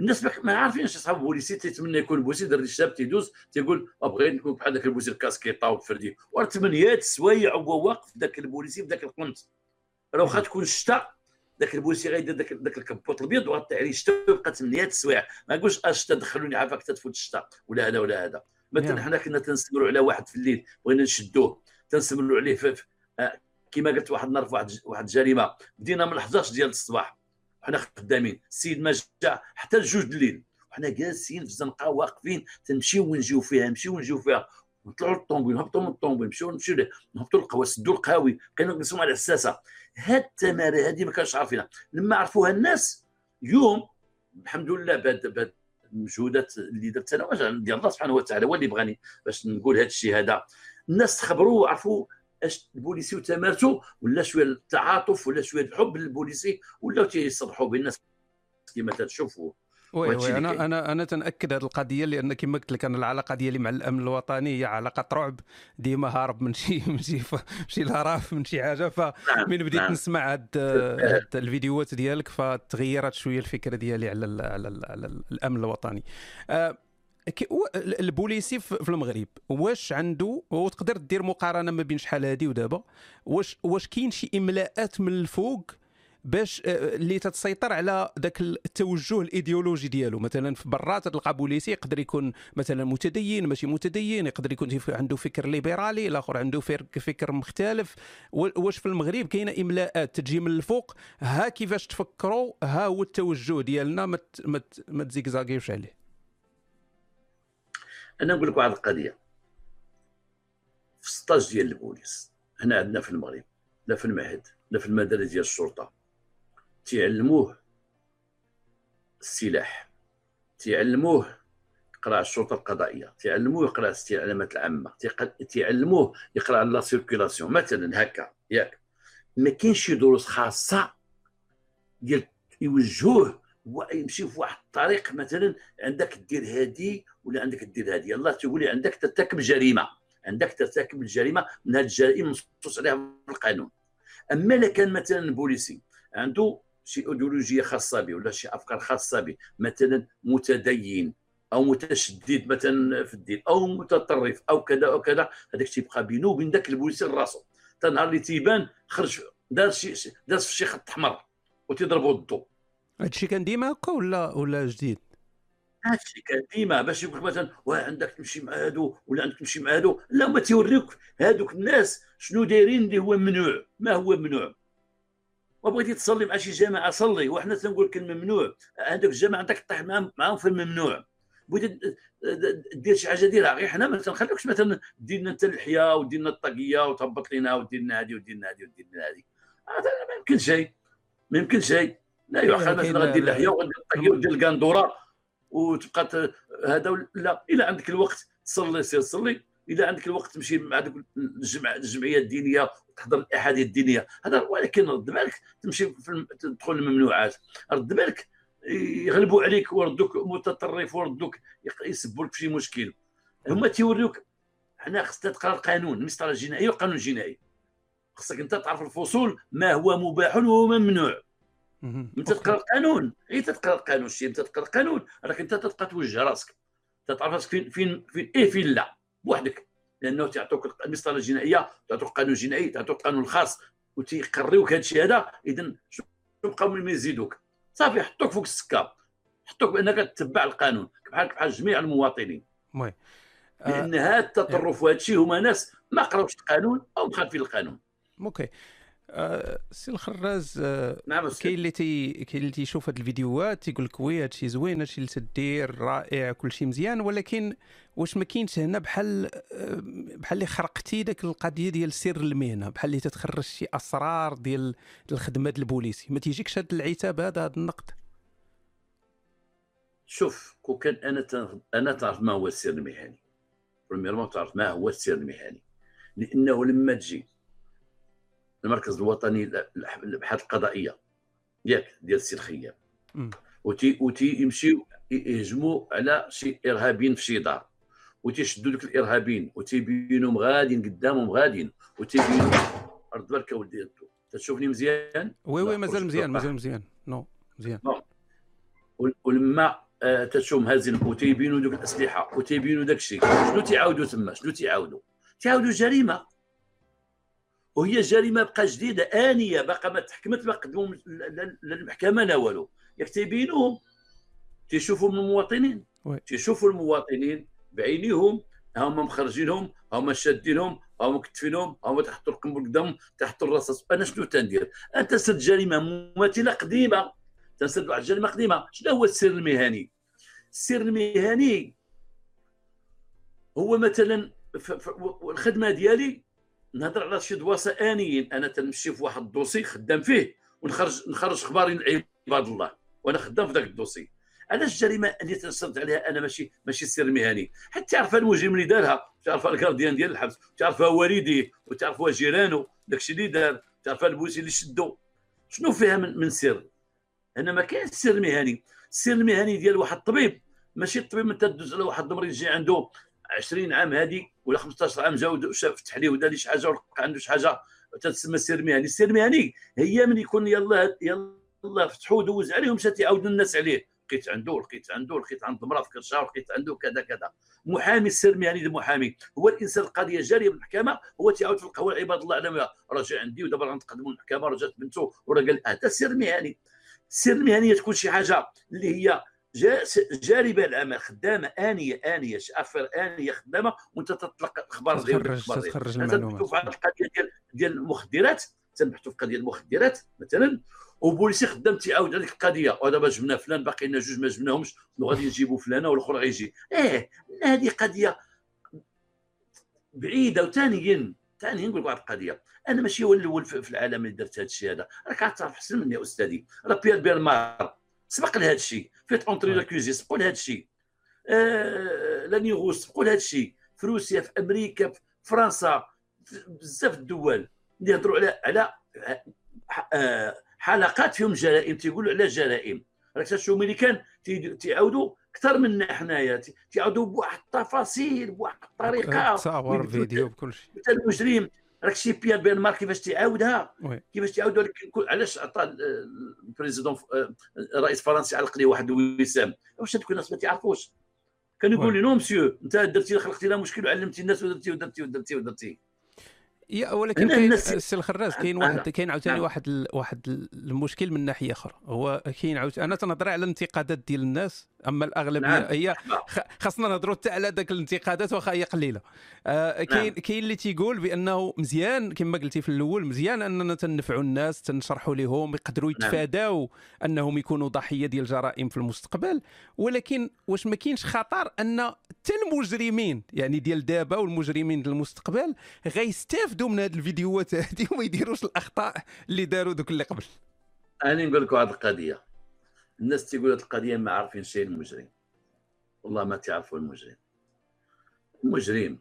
الناس ما عارفينش اصحاب بوليسي تيتمنى يكون بوليسي دري شاب تيدوز تيقول بغيت نكون بحال ذاك البوليسي الكاسكيطا والفردي وراه ثمانية سوايع وهو واقف ذاك البوليسي في ذاك القنت. راه واخا تكون الشتاء ذاك البوليسي غيدير ذاك ذاك الكبوط الابيض وغطي عليه الشتاء ويبقى 8 سوايع. ما نقولش الشتاء دخلوني عافاك تفوت الشتاء ولا هذا ولا هذا. مثلا. حنا كنا تنستمروا على واحد في الليل بغينا نشدوه. تنستمروا عليه آه، كما قلت واحد النهار في واحد واحد الجريمة. بدينا من 11 ديال الصباح. وحنا خدامين. السيد ما جا حتى الجوج الليل وحنا جالسين في الزنقه واقفين تنمشيو ونجيو فيها نمشيو ونجيو فيها. نطلعوا للطوموبيل نهبطوا من الطوموبيل نمشيو نمشيو نهبطوا للقهوه سدوا القهاوي. كانوا نقسموا على الساسة. هاد التمارين هذه ما كانش عارفينها. لما عرفوها الناس اليوم الحمد لله بعد بعد المجهودات اللي درت أنا ديال الله سبحانه وتعالى هو اللي بغاني باش نقول هذا الشيء هذا. الناس تخبروا وعرفوا اش البوليسي وتمارته ولا شوية التعاطف ولا شوية الحب للبوليسي ولاو تيصرحوا بالناس كما تشوفوا oui oui أنا أنا أنا تنأكد هذه القضية لأن كما قلت لك أنا العلاقة ديالي مع الأمن الوطني هي علاقة رعب. ديما هارب من شي من شي شي la rafle من شي حاجة. فمن نعم، بديت نعم. نسمع هاد, هاد الفيديوهات ديالك فتغيرت شوية الفكرة ديالي على على, على الأمن الوطني. أه البوليسي في المغرب واش عنده وتقدر دير مقارنة ما بين شحال هادي ودابا؟ واش واش كاين شي إملاءات من الفوق باش آه، اللي تتسيطر على ذاك التوجه الإيديولوجي ديالو؟ مثلا في برات تلقى بوليسي يقدر يكون مثلا متدين ماشي متدين يقدر يكون عنده فكر ليبرالي الآخر عنده فكر مختلف. واش في المغرب كاينة إملاءات تجي من الفوق؟ ها كيفاش تفكروا؟ ها هو التوجه ديالنا؟ ما ما تزيكزاكيوش عليه. أنا نقول لك واحد القضية. في stage ديال البوليس هنا عندنا في المغرب لا في المعهد لا في المدارس ديال الشرطة تيعلموه السلاح تيعلموه يقرأ الشرطة القضائية تيعلموه يقرأ الاستعلامات العامة تيعلموه يقرأ la circulation مثلا هكا ياك. ما كاينش شي دروس خاصة ديال يوجهوه يمشي في واحد الطريق مثلا عندك دير هادي ولا عندك دير هادي. يلاه تقول عندك ترتكب جريمة. عندك ترتكب الجريمة من هذه الجرائم منصوص عليها في القانون. أما اذا كان مثلا بوليسي عنده شي ايديولوجيه خاصة به ولا شي أفكار خاصة به مثلا متدين أو متشدد مثلا في الدين أو متطرف أو كذا أو كذا هذاك تيبقى بينه وبين ذاك البوليسي راسو حتى نهار اللي تيبان خرج دار شي دار شي خط أحمر وتضربوا ضدو هادشي كان ديما هكا ولا ولا جديد؟ هادشي كان ديما باش يقول مثلا واه عندك تمشي مع هادو ولا عندك تمشي مع هادو. لا ما تيوريوك هادوك الناس شنو دايرين اللي هو ممنوع. ما هو ممنوع؟ وبغيتي تصلي مع شي جماعة صلي وحنا تنقول لك الممنوع. هذوك الجماعه عندك تطيح معاهم معاهم في الممنوع. بغيتي دير شي حاجة ديرها. غير حنا ما تنخليوكش مثلا ديرنا أنت اللحيه وديرنا الطاقية وتهبط لينا وديرنا هذه وديرنا هذه وديرنا هذه هذا ما يمكنش شيء. ما يمكنش شيء. لا يؤخذ مثلا غدير اللحية وغدير الطاقيه ودير القندورة وتبقى هذا لا الا عندك الوقت تصلي سير صلي الا عندك الوقت تمشي مع الجمع الجمعية الدينية تحضر الأحاديث الدينية. هذا ولكن رد بالك تمشي في تدخل الممنوعات. رد بالك يغلبوا عليك وردوك متطرف وردوك يسبوا لك في شي مشكل. هما تيوريوك حنا خصنا تقرأ القانون المسطرة الجنائية والقانون الجنائي. خصك أنت تعرف الفصول ما هو مباح وهو ممنوع. انت تقرا القانون. إي تقرا القانون شي انت تقرا القانون. راك أنت تبقى توجه راسك. تتعرف راسك فين فين فين إيه فين لا. بوحدك. لأنه تعطوك المسطرة الجنائية تعطوك القانون الجنائي تعطوك القانون الخاص وتيقريوك هذا الشيء هذا. اذا شنو بقاو من يزيدوك. صافي حطوك فوق السكة. حطوك بأنك تتبع القانون. بحال بحال جميع المواطنين. oui. لأن هذا التطرف وهذا الشيء هما ناس ما قراوش القانون أو مخالفين القانون. OK. آه، سي الخراز آه، نعم كاين اللي تي كاين اللي تيشوف هاد الفيديوهات تيقول لك oui هادشي زوين هادشي اللي تدير رائع كلشي مزيان ولكن واش ما كاينش هنا بحال آه، بحال اللي خرقتي داك القضية ديال سر المهنة بحال اللي تتخرج شي أسرار ديال الخدمة ديال البوليسي. ما تيجيكش هذا العتاب هذا هذا النقد؟ شوف كون كان أنا أنا تعرف ما هو السر المهني. premièrement تعرف ما هو السر المهني. لأنه لما تجي المركز الوطني للأبحاث القضائية ياك ديال السي الخيام وتي وتي يمشيو يهجموا على شي إرهابيين في شي دار. وتيشدوا ذوك الإرهابيين وتيبينهم غاديين قدامهم غاديين وتيبينوا أرض بركه ولدي تشوفني مزيان؟ وي وي مازال مزيان مازال مزيان. نو مزيان. ولما آه تشوفهم هازين وتيبينوا ذوك الأسلحة وتيبينوا داك الشيء شنو تيعاودوا تما؟ شنو تيعاودوا؟ تيعاودوا جريمة. وهي جريمة بقى جديدة آنية باقا ما تحكمت ما قدموا للمحكمه لا والو. ياك تيبينوهم تيشوفوا من المواطنين تيشوفوا المواطنين بعينيهم هما مخرجينهم هما شادينهم هما مكتفينهم هما تحت القنبل قدامهم تحت الرصاص. أنا شنو تندير؟ أنت سد جريمة مماثلة قديمة. تنسد واحد الجريمه قديمة. شنو هو السر المهني؟ السر المهني هو مثلا الخدمه ديالي نهضر على شي دواسة آنيين. أنا تنمشي في واحد الدوسي خدام فيه ونخرج نخرج اخباري لعباد الله. وأنا خدام في ذاك الدوسي. علاش الجريمة اللي تنصرت عليها أنا ماشي ماشي سر مهني حتى تعرف المجرم اللي دارها تعرف ال gardien ديال الحبس تعرفها والديه وتعرفها جيرانه داكشي اللي دار تعرفها البوليسي اللي شدو. شنو فيها من, من سر؟ أنا ما كاينش سر مهني. السر المهني ديال واحد الطبيب ماشي الطبيب من تدوز على واحد المريض يجي عنده 20 عام هذه ولا 15 عام جا فتح ليه ودار شي حاجة ولقى عنده شي حاجة تتسمى السر المهني السر المهني هي من يكون يلا يلا فتحوا دوز عليه ومشى يعاودوا الناس عليه. لقيت عنده لقيت عنده لقيت عند مرض في كرشه لقيت عنده كذا كذا. محامي السير المهني المحامي هو الإنسان القضية جارية بالمحكمه هو تيعاود في القهوه عباد الله. على راه جا عندي ودابا غنتقدموا للمحكمه راه جات بنته وراه قال هذا السير المهني السير المهني تكون شي حاجة اللي هي جاربه العمل خدامة انيه آنية افر آنية خدامة وأنت تطلق الأخبار ديال تخرج المعلومات في القضية ديال ديال المخدرات تنبحثوا في قضية المخدرات مثلا وبوليسي خدام تيعاود هذيك القضية ودابا جبنا فلان باقي لنا جوج ما جبناهمش وغادي نجيبوا فلانه والأخر غيجي. إيه هذه قضية بعيدة وثانيا ثانيا نقول لك واحد القضية. أنا ماشي هو الأول في العالم اللي درت هذا الشيء هذا. راك عارف احسن مني يا أستاذي. راه Pierre Bellemare سبق لهذا الشيء Faites entrer l'accusé سبقوا لهذا الشيء آه لا نيغوس سبقوا لهذا الشيء في روسيا في أمريكا في فرنسا بزاف الدول اللي يهضروا على على آه حلقات فيهم جرائم تيقولوا على جرائم. راك تشوف ملي كان تيعاودوا أكثر منا حنايا تيعاودوا بواحد التفاصيل بواحد الطريقة. تصاور فيديو بكل شيء المجرم راك شي بيير بيلمار كيفاش تعاودها كيفاش تعاودها علاش عطى ال président الرئيس الفرنسي علق ليه واحد الوسام؟ واش هذوك الناس ما تعرفوش؟ كان يقول لي non monsieur انت درتي خلقتي لنا مشكل وعلمتي الناس ودرتي ودرتي ودرتي ودرتي. يا ولكن كاين السي الخراز كاين واحد كاين عاوتاني واحد واحد المشكل من ناحية أخرى هو كاين عاوتاني أنا تنهضر على الانتقادات ديال الناس أما الأغلبية نعم. هي خاصنا نهضروا حتى على ذاك الانتقادات واخا هي قليلة آه كاين نعم. كاين اللي تيقول بأنه مزيان كما قلتي في الأول مزيان أننا تنفعوا الناس تنشرحوا لهم يقدروا نعم. يتفاداوا أنهم يكونوا ضحية ديال جرائم في المستقبل ولكن واش ما كاينش خطر أن حتى المجرمين يعني ديال دابا والمجرمين ديال المستقبل غيستافدوا من هذه الفيديوهات هذه وما يديروش الأخطاء اللي داروا دوك اللي قبل أنا نقول لك واحد القضية الناس تيقول هذه القضية ما عارفين شيء المجرم. والله ما تعرفوا المجرم. المجرم.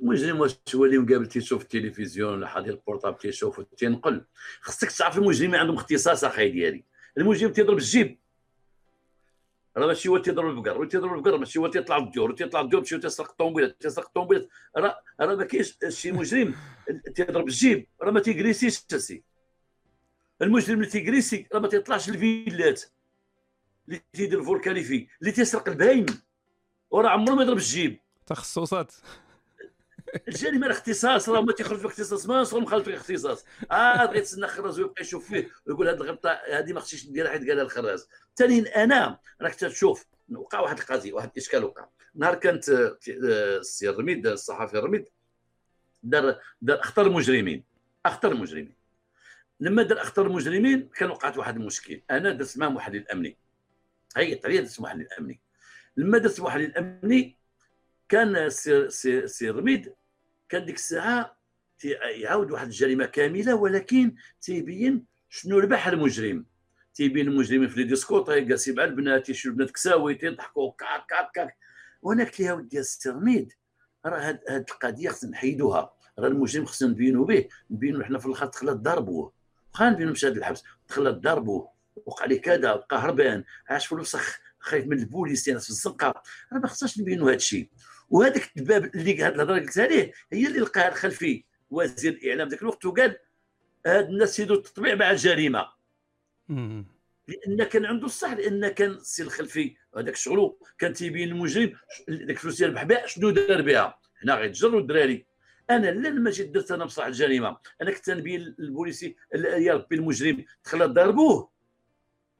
المجرم واش هو اللي مقابل تيشوف التلفزيون ولا حاضر ال portable تيشوف تينقل خصك تعرف المجرمين عندهم اختصاص أخي ديالي. المجرم تيضرب الجيب. راه ماشي هو تيضرب البقر. تيضرب البقر ماشي هو تيطلع الديور. تيطلع الديور ماشي هو تيسرق الطوموبيلات تيسرق الطوموبيلات راه راه ما كاينش شي مجرم تيضرب الجيب. راه ما تيجريسيش تسي المجرم اللي تيجريسي راه ما تيطلعش الفيلات اللي تيدير ال vol qualifié اللي تيسرق البهايم وراه عمره ما يضرب الجيب. تخصصات. الجريمه الاختصاص راه ما تيخرج في اختصاص ما نصغر مخالف في الاختصاص. آه بغيت تسنى خراز ويبقى يشوف فيه ويقول هذه الغلطه هذه ما خصنيش نديرها حيت قالها الخراز ثانيا أنا راك تشوف وقع واحد القضية واحد الإشكال وقع. نهار كانت السي الرميد الصحفي الرميد دار دار أخطر المجرمين أخطر المجرمين لما دار أخطر المجرمين كان وقعت واحد المشكل. أنا درت معاه محلل أمني. هي الطريقة درت محلل امني لما درت محلل امني كان سي سي سي رميد كان ديك الساعة يعاود واحد الجريمة كاملة ولكن تيبين شنو ربح المجرم. تيبين المجرمين في les discothèques جالسين مع البنات يشربوا البنات كساوي تيضحكوا كاك كاك كاك. وأنا قلت لها ودي السرميد راه هاد, القضية خصنا نحيدوها. راه المجرم خصنا نبينوا به. نبينوا حنا في الأخر دخل ضربوه بقى نبينوا مشى الحبس دخل ضربوه وقع لي كذا بقى هربان عاش في الوسخ خايف من البوليس في الزنقة. راه ما خصناش نبينوا هذا الشيء وهذاك الباب اللي هاد الهضرة قلت عليه هي اللي لقاها الخلفي وزير الإعلام ذاك الوقت وقال هاد الناس يدوا التطبيع مع الجريمة. لأن كان عنده الصح لأن كان السي الخلفي هذاك شغلو كان تيبين المجرم داك الفلوس ديال بحباء شنو دار بها. هنا غيتجروا الدراري أنا لا ما جيت درت أنا بصح الجريمة. أنا كنت نبين البوليسي يا ربي المجرم دخل ضربوه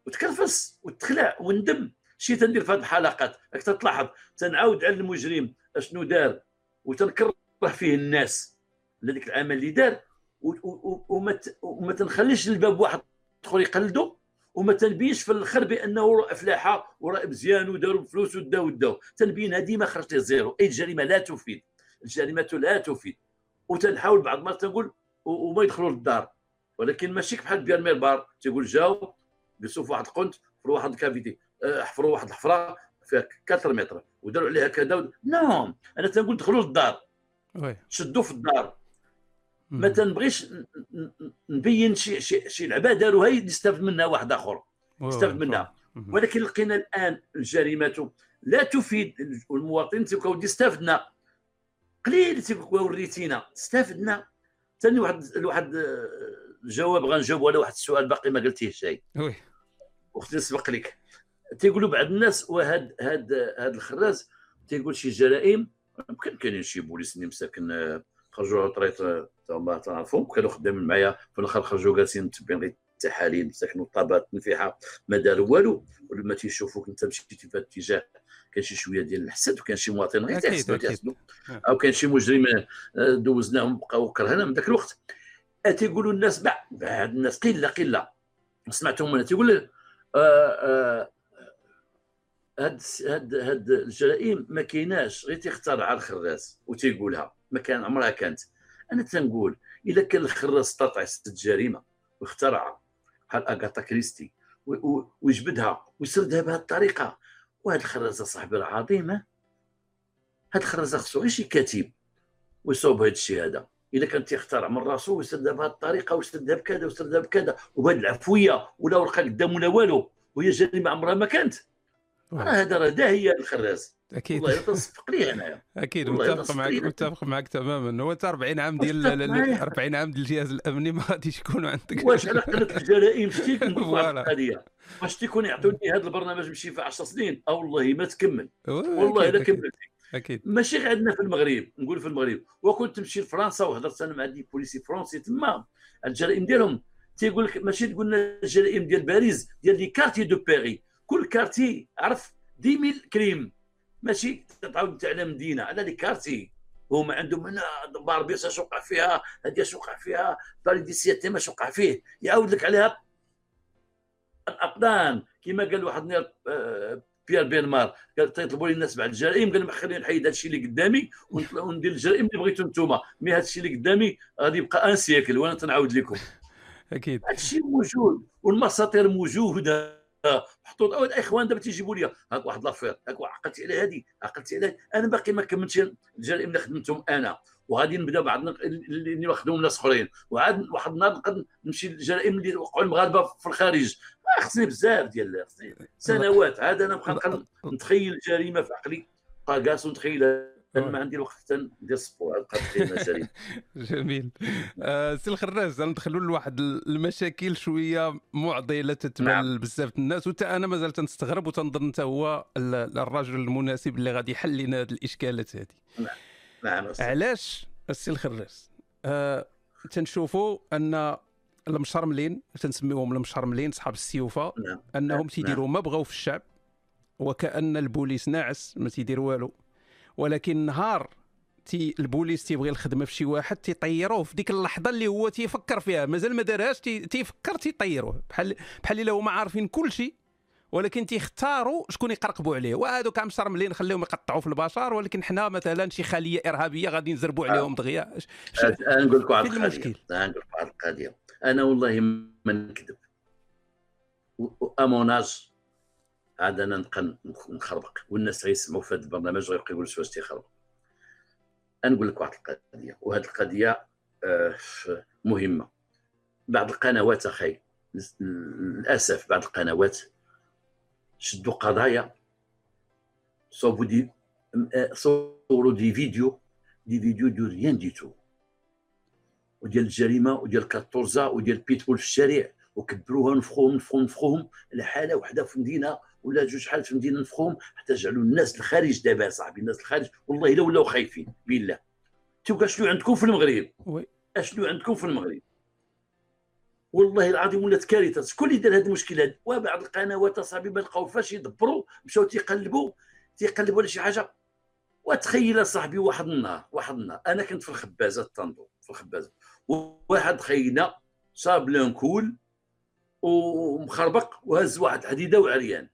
وتكرفس وتخلع وندم. شي تندير في هذه الحلقات راك تلاحظ تنعاود على المجرم اشنو دار وتنكره فيه الناس لذيك العمل اللي دار وما وما تنخليش الباب واحد يدخل يقلدو وما تنبينش في الأخر بأنه راه افلاحه وراه مزيان وداروا فلوس وداو وداو تنبينها ديما خرجت zéro. أي الجريمة لا تفيد. الجريمة لا تفيد. وتنحاول بعض المرات تنقول وما يدخلوا للدار. ولكن ماشي بحال بيير بيلمار تيقول جاو جلسوا في واحد القنت في واحد ال cavité آه، حفروا واحد الحفره فيها 4 متر وداروا عليها كذا non أنا تنقول دخلوا للدار. شدوا في الدار. ما تنبغيش نبين شي شي شي لعبه داروها يستافد منها واحد آخر. يستافد منها. ولكن لقينا الآن الجريمة لا تفيد المواطن تيبقاو يستافدنا قليل تيبقاو وريتينا استفدنا. ثاني واحد واحد الجواب غنجاوب ولا واحد السؤال باقي ما قلتيه شيء أختي نسبق لك. تيقولوا بعض الناس وهاد هاد هاد الخراز تيقول شي جرائم يمكن كاينين شي بوليس اللي مساكن خرجوا على طريق هما تعرفهم كانوا خدامين معايا في الآخر خرجوا جالسين متبعين غير التحاليل ساكنوا الطابات نفيحة ما داروا والو ولما تيشوفوك انت مشيتي في هذا الاتجاه كان شي شوية ديال الحسد وكان شي مواطن غير تيحسدوا أو كان شي مجرم آه، دوزناهم بقاو كرهنا من ذاك الوقت. تيقولوا الناس بعد الناس قلة قلة. سمعتهم أنا تيقول آه، آه، هاد هاد هاد الجرائم ما كايناش. غير تيخترعها الخراس وتيقولها. ما كان عمرها كانت. أنا تنقول اذا كان الخراس استطاع يسد جريمة واخترعها بحال اغاتا كريستي ويجبدها ويسردها بهذه الطريقة وهذه الخرازه صاحبي راه عظيمه هذه الخرازه خصو غير شي كاتب ويصوب هذا الشيء هذا إذا كان تيخترع من راسو ويسردها بهذه الطريقة ويسردها بكذا ويسردها بكذا وبهذه العفوية ولا ورقة قدام ولا والو وهي جريمه عمرها ما كانت. راه هذا راه داهيه الخراز أكيد. والله تصفق لي انايا أكيد متفق معك متفق معك تماما. هو 40 عام ديال 40 عام ديال الجهاز الأمني ما غاديش يكونوا عندك. واش على قله الجرائم شتي القضية واش تيكون يعطوني هذا البرنامج مشي في 10 سنين؟ أو والله ما تكمل. والله إلا كملت. أكيد. ماشي غير عندنا في المغرب نقول في المغرب. وكنت تمشي لفرنسا وهضرت أنا مع des policiers français تما الجرائم ديالهم. تيقول لك ماشي تقول لنا الجرائم ديال باريس ديال les quartiers de Paris كل quartier عرف؟ 10000 crimes. ماشي تعاود على مدينة على les quartiers. هما عندهم هنا باربيس اش وقع فيها هذه اش وقع فيها Paris dix ما وقع فيه. يعاود لك عليها الأقدام. كما قال واحد بيير بيلمار قال تيطلبوا لي الناس بعد الجرائم قال خليني نحيد هذا الشيء اللي قدامي وندير الجرائم اللي بغيتو أنتم mais هذا الشيء اللي قدامي غادي يبقى un cycle وأنا تنعاود لكم. أكيد. هذا الشيء موجود والمساطير موجوده محطوط اول الاخوان دابا تيجيبوا لي هاك واحد l'affaire هاك عقلت على هذه عقلت على أنا باقي ما كملتش الجرائم اللي خدمتهم أنا. وغادي نبدا بعض اللي واخدهم ناس اخرين. وعاد واحد النهار نقدر نمشي للجرائم اللي وقعوا المغاربة في الخارج. خصني بزاف ديال سنوات. عاد أنا نبقى نتخيل جريمة في عقلي. طاقاس ونتخيلها أنا ما عندي الوقت حتى ندير ال sport. جميل. آه سي الخراز ندخلوا لواحد المشاكل شوية معضلة تتبع نعم. بزاف الناس. وتا أنا مازال تنستغرب وتنظن أنت هو الرجل المناسب اللي غادي يحل لنا هذه الإشكالات هذه نعم نعم علاش السي الخراز آه تنشوفوا أن المشرملين تنسميوهم المشرملين صحاب السيوفة نعم. أنهم نعم. تيديروا ما بغاو في الشعب وكأن البوليس ناعس ما تيدير والو ولكن نهار تي البوليس تيبغي الخدمة في شي واحد تيطيروه في ديك اللحظة اللي هو تيفكر فيها مازال ما دارهاش تيفكر تيطيروه بحال بحال إلا هما عارفين كل شيء ولكن تيختاروا شكون يقرقبوا عليه. وهذوك عم ملي نخليهم يقطعوا في البشر ولكن حنا مثلا شي خلية إرهابية غادي نزربوا عليهم دغيا. أنا نقول لك واحد القضية. أنا نقول لك واحد القضية. أنا والله ما نكذب اموناج عاد أنا نبقى نخربق. والناس غيسمعوا في هذا البرنامج ويقولوا واش تيخربق نقول لك واحد القضية. وهذه القضية آه، مهمة. بعض القنوات أخي. للأسف بعض القنوات شدوا قضايا. صوبوا دي صوروا des vidéos des vidéos de rien du tout. وديال الجريمة وديال كاتورزا وديال بيتبول في الشارع وكبروها نفخوهم نفخوهم نفخوهم لحالة وحدة في مدينة ولا جوج حال في مدينة نفخوهم حتى جعلوا الناس الخارج دابا صاحبي الناس الخارج والله إلا ولاو خايفين بالله. تبقى شنو عندكم في المغرب؟ oui. اشنو عندكم في المغرب؟ والله العظيم ولات كارثة. شكون اللي دار هذه المشكلة؟ وبعض القنوات أصاحبي ما لقاو فاش يدبروا مشاو تيقلبوا تيقلبوا على شي حاجة. وتخيل صاحبي واحد النهار واحد النهار أنا كنت في الخبازة التنظور في الخبازة. واحد خينا صاب la colle ومخربق وهز واحد الحديدة وعريان.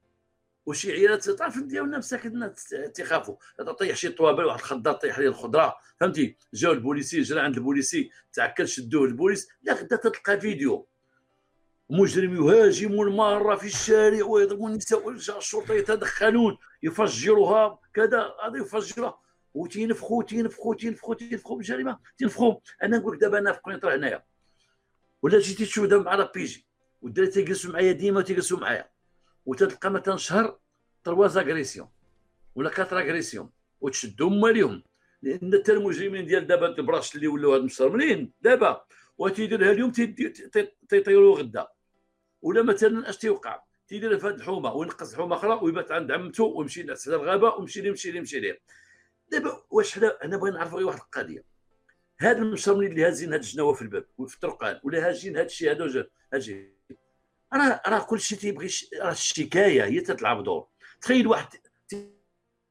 وشي عيالات تعرف ديالنا مساكن تيخافوا. طيح شي طوابل واحد الخضار طيح ليه الخضرة. فهمتي؟ جاو البوليسي جرى عند البوليسي تعكل شدوه البوليس. لا غدا تلقى فيديو. مجرم يهاجم المارة في الشارع ويضرب النساء الشرطة يتدخلون يفجرها كذا هذا يفجرها. وتينفخوا تينفخوا تينفخوا تينفخوا بالجريمه تينفخوا. أنا نقول لك دابا أنا في قنيطره هنايا. ولا جيتي تشوف دابا مع لابيجي والدراري تيجلسوا معايا ديما تيجلسوا معايا. وتلقى مثلا شهر ترواز اغريسيون ولا كاتر اغريسيون وتشدهم ماليهم. لأن حتى المجرمين ديال دابا البراش اللي ولاو هاد المسترملين دابا. وتيديرها اليوم تيطيروا غدا. ولا مثلا أش تيوقع؟ تيدير في هذه الحومة وينقص حومة أخرى ويبات عند عمته ويمشي ينعس على الغابة ويمشي ليه يمشي ليه يمشي ليه. دابا واش حنا أنا بغينا نعرفوا غير واحد القضية. هاد المشرمين اللي هازين هاد الجناوه في الباب وفي الطرقان ولا هاجين هاد الشيء هذا هاجين. راه راه كل شيء تيبغي راه الشكاية هي تتلعب دور. تخيل واحد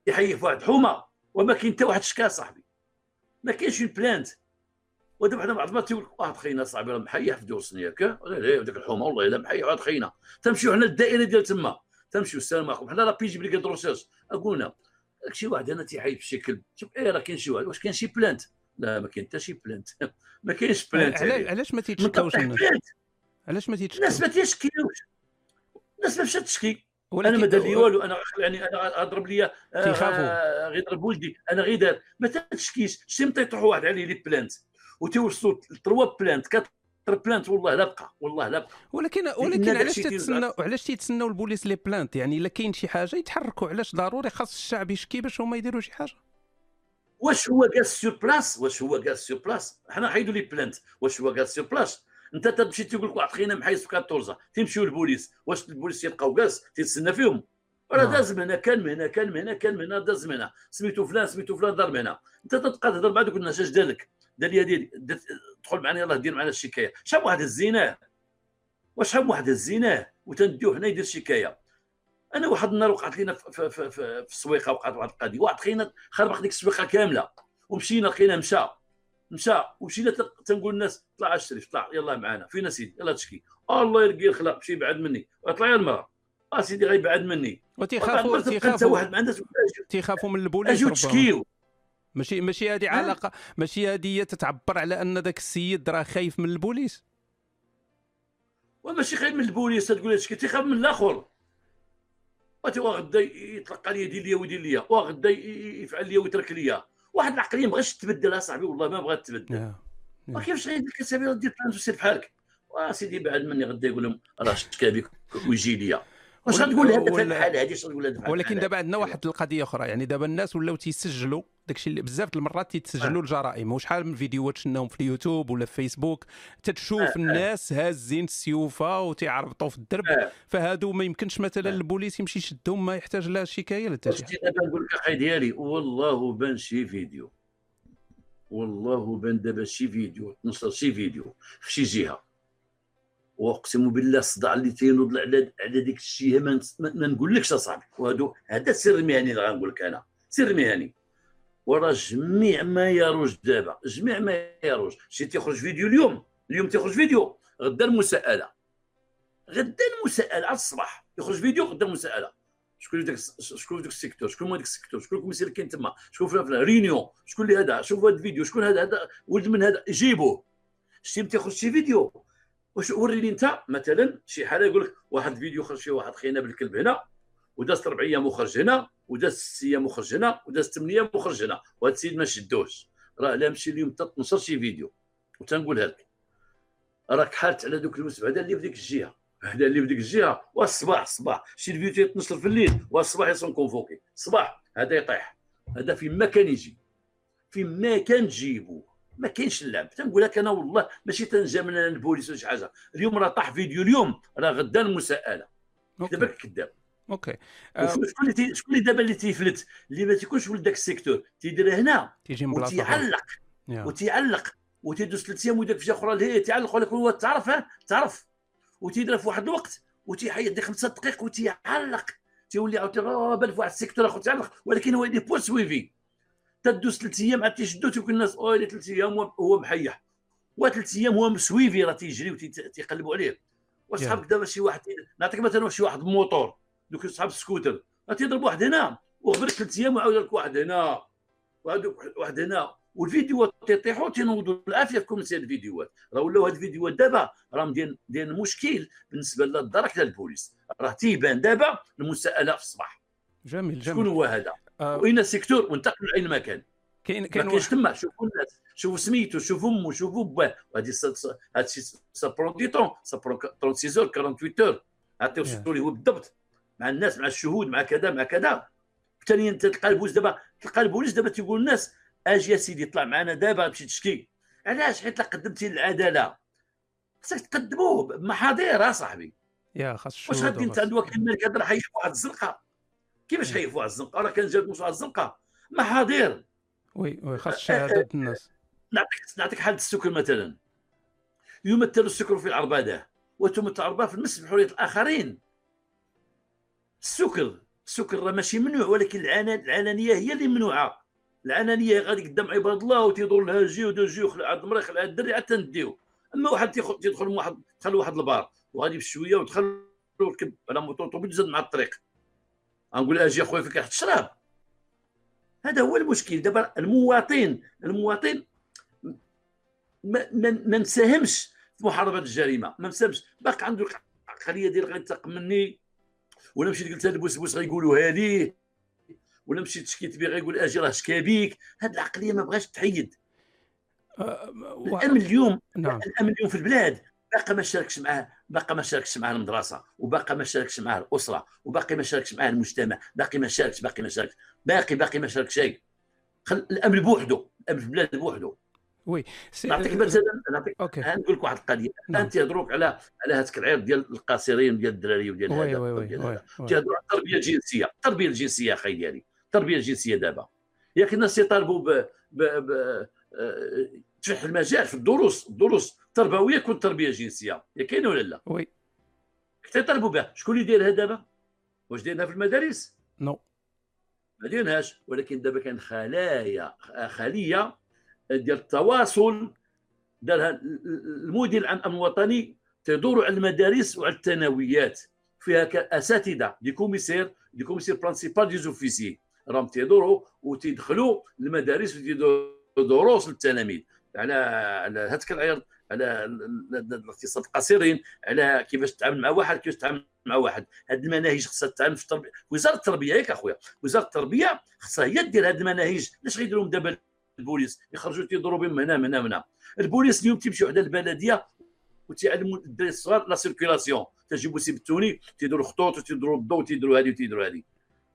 يحيي في واحد حومة وما كاين حتى واحد شكا صاحبي. ما كاينش اون بلانت ودابا حنا بعض ما تيقول واحد خينا صاحبي راه محيح في دوسني ياك ذاك الحومة والله إلا محيح واحد خينا تمشيو حنا الدائره ديال تما. تمشيو السلام عليكم. حنا راه بيجي بلي دروسيرش قلنا شي واحد أنا تيحيد في الشكل شوف إيه راه كاين شي واحد. واش كاين شي بلانت لا ما كاين حتى شي بلانت ما كاينش بلانت علاش ما تيتشكاوش الناس؟ علاش ما تيتشكاوش الناس ما تيشكيوش الناس ما مشات تشكي أنا ما دار لي والو أنا يعني أنا أضرب لي آه غير ضرب ولدي أنا غير دار. ما تشكيش شتي تيطيحوا واحد عليه لي بلانت؟ وتوصلوا تروا بلانت. كات بلانت والله لا بقى. والله لا بقى. ولكن ولكن علاش تتسناو علاش تيتسناو البوليس لي بلانت؟ يعني إلا كاين شي حاجة يتحركوا. علاش ضروري خاص الشعب يشكي باش هما يديروا شي حاجة؟ واش هو جالس سور بلاس؟ واش هو جالس سور بلاس؟ حنا حيدوا لي بلانت. واش هو جالس سور بلاس؟ انت تمشي تقول لك واحد خينا محيس في 14 تمشيو للبوليس واش البوليس يلقاو جالس تيتسنى فيهم. راه نعم. داز من هنا كان من هنا كان من هنا كان من هنا داز من هنا. سميتو فلان سميتو فلان دار من هنا. انت تبقى تهضر مع دوك الناس اش دارك دار لي هذه دخل معنا يلاه دير معنا الشكاية. شحال واحد الزنا وشحال واحد الزنا وتنديو هنا يدير شكايه أنا واحد النهار وقعت لينا في, في, في, في, في السويقة وقعت واحد القضية واحد خينا خربق ديك السويقة كاملة. ومشينا لقينا مشى. مشى ومشينا تنقول الناس طلع الشريف طلع يلا معنا فينا سيدي يلا تشكي. الله يرقي الخلق مشي بعد مني. طلع يا المرأة. آه سيدي غيبعد مني. وتيخافوا تيخافوا تيخافوا من البوليس اجيو تشكيو ماشي ماشي هذه علاقه ماشي هذه تتعبر على أن ذاك السيد راه خايف من البوليس. وماشي خايف من البوليس تقول لي تيخاف من الآخر. غدا يطلق لي يدير لي ويدير لي وغدا يفعل لي ويترك لي واحد العقلية ما بغاش تبدل أصاحبي والله ما بغات تبدل. ما كيفاش غيدير لك سبيل دير بلان وسير بحالك وسيدي بعد مني غدا يقول لهم راه شكا بك ويجي ليا. واش غتقول هذا في الحاله هذه شنو تقول ولكن دابا عندنا واحد القضية أخرى يعني دابا الناس ولاو تيسجلوا داكشي اللي بزاف المرات تيتسجلوا الجرائم وشحال من فيديوهات شفناهم في اليوتيوب ولا في فيسبوك تتشوف آه الناس هازين السيوفة وتيعربطوا في الدرب آه. فهادو ما يمكنش مثلا آه. البوليس يمشي يشدهم ما يحتاج لا شكاية لا شي دابا نقول لك أخي ديالي والله بان شي فيديو والله بان دابا شي فيديو تنشر شي فيديو في شي جهة. وأقسم بالله الصداع اللي تينوض على على ديك الشيء ما, نقولكش أصاحبي. وهذا هذا سر مهني اللي غنقول لك أنا. سر مهني. وراه جميع ما يروج دابا. جميع ما يروج. شي تيخرج فيديو اليوم؟ اليوم تيخرج فيديو. غدا المساءلة. غدا المساءلة. على الصباح. يخرج فيديو غدا المساءلة. شكون داك شكون داك ال secteur؟ شكون داك ال secteur؟ شكون المسير كاين تما؟ شكون فلان فلان réunion شكون اللي هذا؟ شوف هذا الفيديو. شكون هذا هذا ولد من هذا جيبوه. شتي تيخرج شي فيديو. واش وريني انت مثلا شي حاله يقول لك واحد الفيديو خرج شي واحد خينا بالكلب هنا وداز أربع أيام وخرج هنا وداز ست أيام وخرج هنا وداز ثمان أيام وخرج هنا. وهذا السيد ما شدوش. راه لا مشي اليوم تنشر شي فيديو. وتنقولها لك راك حالت على دوك الموسم هذا اللي في ديك الجهه هذا اللي في ديك الجهه والصباح الصباح شي الفيديو تيتنشر في الليل والصباح يصون كونفوكي. الصباح هذا يطيح. هذا فين ما كان يجي. فين ما كان تجيبوه ما كاينش اللعب. تنقول لك أنا والله ماشي تنجا من البوليس ولا شي حاجة. اليوم راه طاح فيديو اليوم راه غدا المساءلة. دابا كذاب. أوكي. أه شكون اللي شكون اللي دابا اللي تيفلت؟ اللي ما تيكونش ولد داك ال secteur. تيدير هنا تيجي من وتيعلق. وتيعلق. وتيدوز ثلاث أيام وداك في جهه أخرى اللي تيعلق. ولكن هو تعرف تعرف. وتيدير في واحد الوقت. وتيحيد ديك خمسة دقائق وتيعلق. تيولي عاوتاني بان في واحد ال secteur آخر تعلق ولكن هو يدير poursuivi تدوز ثلاث أيام عاد تيشدو تيقول الناس أوه ثلاث أيام هو محيح. وثلاث أيام هو م suivi راه تيجري وتيقلبوا عليه. واصحابك دابا شي واحد نعطيك مثلا شي واحد موطور دوك صحاب السكوتر تيضرب واحد هنا وخبرك ثلاث أيام وعاود لك واحد هنا وهذوك واحد هنا. والفيديوهات تيطيحوا تينوضوا العافيه في commentات الفيديوهات. راه ولاو هاد الفيديوهات دابا راهم دايرين دايرين مشكل بالنسبة للدرك للبوليس راه تيبان دابا المساءلة في الصباح. جميل جميل. شكون هو هذا؟ آه. وين ال secteur وانتقلوا لأي مكان. كاين كاين ما كاينش تما. شوفوا الناس شوفوا سميتو شوفوا امه شوفوا باه وهذه هادشي سا برون دي طون. سا برون 36 زور 48 اور عطيو لي هو بالضبط. مع الناس مع الشهود مع كذا مع كذا. ثانيا أنت تلقى البوليس دابا تلقى البوليس دابا تيقول الناس أجي يا سيدي طلع معنا دابا تمشي تشكي. علاش؟ حيت قدمتي للعدالة. خصك تقدموه بمحاضير صاحبي. يا خاص واش غادي أنت عند وكيل الملك هذا راه واحد الزنقه كيفاش حيف واحد الزنقة؟ راه كان جاب واحد الزنقة. محاضير وي وي خاص شهادة الناس. نعطيك نعطيك حاله السكر مثلا. يمثل السكر في العرباده وتمثل العرباده في المس بحريه الآخرين. السكر السكر راه ماشي ممنوع ولكن العلانيه هي اللي ممنوعة. العلانيه غادي قدام عباد الله وتيدور لها جي ودا جي وخلع عاد المراه خلع الدري حتى نديو. أما واحد تيدخل واحد دخل واحد البار وغادي بشوية ودخل وركب على موتور طوبيل زاد مع الطريق. غنقول أجي اخويا فيك راح تشرب هذا هو المشكل. دابا المواطن المواطن ما, ما نساهمش في محاربة الجريمة. ما نساهمش باقي عنده العقلية ديال غينتقم مني. ولا مشيت قلت هذا بوس بوس غيقولوها ليه ولا مشيت شكيت بيه غيقول أجي راه شكا بيك. هذه العقلية ما بغاش تحيد. أه الأمن اليوم نعم. الأمن اليوم في البلاد. باقي ما شاركش معاه باقي ما شاركش معاه المدرسة وباقي ما شاركش معاه الأسرة وباقي ما شاركش معاه المجتمع باقي ما شاركش باقي ما شاركش باقي باقي ما شاركش شيء. خل الامن بوحده الامن في البلاد بوحده. oui نعطيك مثلا نعطيك نقول لك واحد القضية. نعم. أنت يهضروك على على هذاك العير ديال القاصرين ديال الدراري وديال oui تيهضروا على التربيه الجنسيه التربيه الجنسيه أخي ديالي التربيه الجنسيه دابا. ياك الناس يطالبوا ب, ب... ب... تفتح المجال في الدروس الدروس التربوية كون تربية جنسية يا كاينة ولا لا؟ oui تيطالبوا بها شكون اللي دايرها دابا؟ واش دايرها في المدارس؟ non non. ما دايرهاش ولكن دابا كان خلايا خلية ديال التواصل دارها المدير العام الوطني تدور على المدارس وعلى الثانويات فيها أساتذة des commissaires des commissaires principal des officiers راهم تيدوروا وتيدخلوا المدارس وتيدوروا دروس للتلاميذ على على هذاك العير على الاقتصاد القصيرين على كيفاش تتعامل مع واحد كيفاش تتعامل مع واحد. هذه المناهج خصها تتعامل في التربية. وزارة التربية ياك أخويا وزارة التربية خصها هي دير هذه المناهج. علاش غيديروا دابا البوليس؟ يخرجوا تيضربوا بهم هنا من هنا من هنا. البوليس اليوم تيمشيو على البلدية وتيعلموا الدراري الصغار la circulation تجيبوا سيبتوني تيديروا خطوط وتيديروا الضوء وتيديروا هذه وتيديروا هذه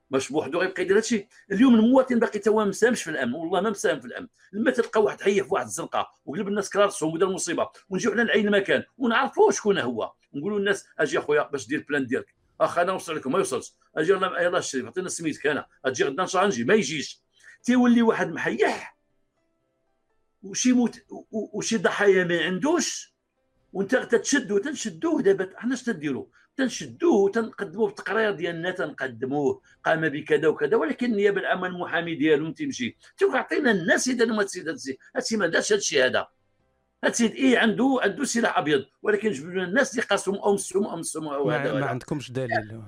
باش بوحدو غيبقى يدير هادشي. اليوم المواطن باقي توا ما مساهمش في الأمن والله ما مساهم في الأمن. لما تلقى واحد حي في واحد الزنقه وقلب الناس كراسهم ودار مصيبة ونجيو حنا لعين المكان ونعرفوا شكون هو. نقولوا للناس أجي أخويا باش دير la plainte ديالك. أخ أنا نوصل لكم ما يوصلش. أجي يلاه يلاه الشريف عطينا سميتك أنا أجي غدا ان شاء الله نجي. ما يجيش. تيولي واحد محيح وشي موت وشي ضحايا ما عندوش وانت تتشدو تنشدوه دابا. حنا اش تديروا؟ تنشدوه تنقدموه بالتقرير ديالنا تنقدموه قام بكذا وكذا ولكن النيابة العامة المحامي ديالهم تيمشي عطينا الناس اذا ما تسيد هادشي هادشي ما دارش هادشي هذا. هادشي إيه عنده عنده سلاح أبيض ولكن جبدوا لنا الناس اللي قاسهم أو مسهم أو مسهم أو ما, ما عندكمش دليل.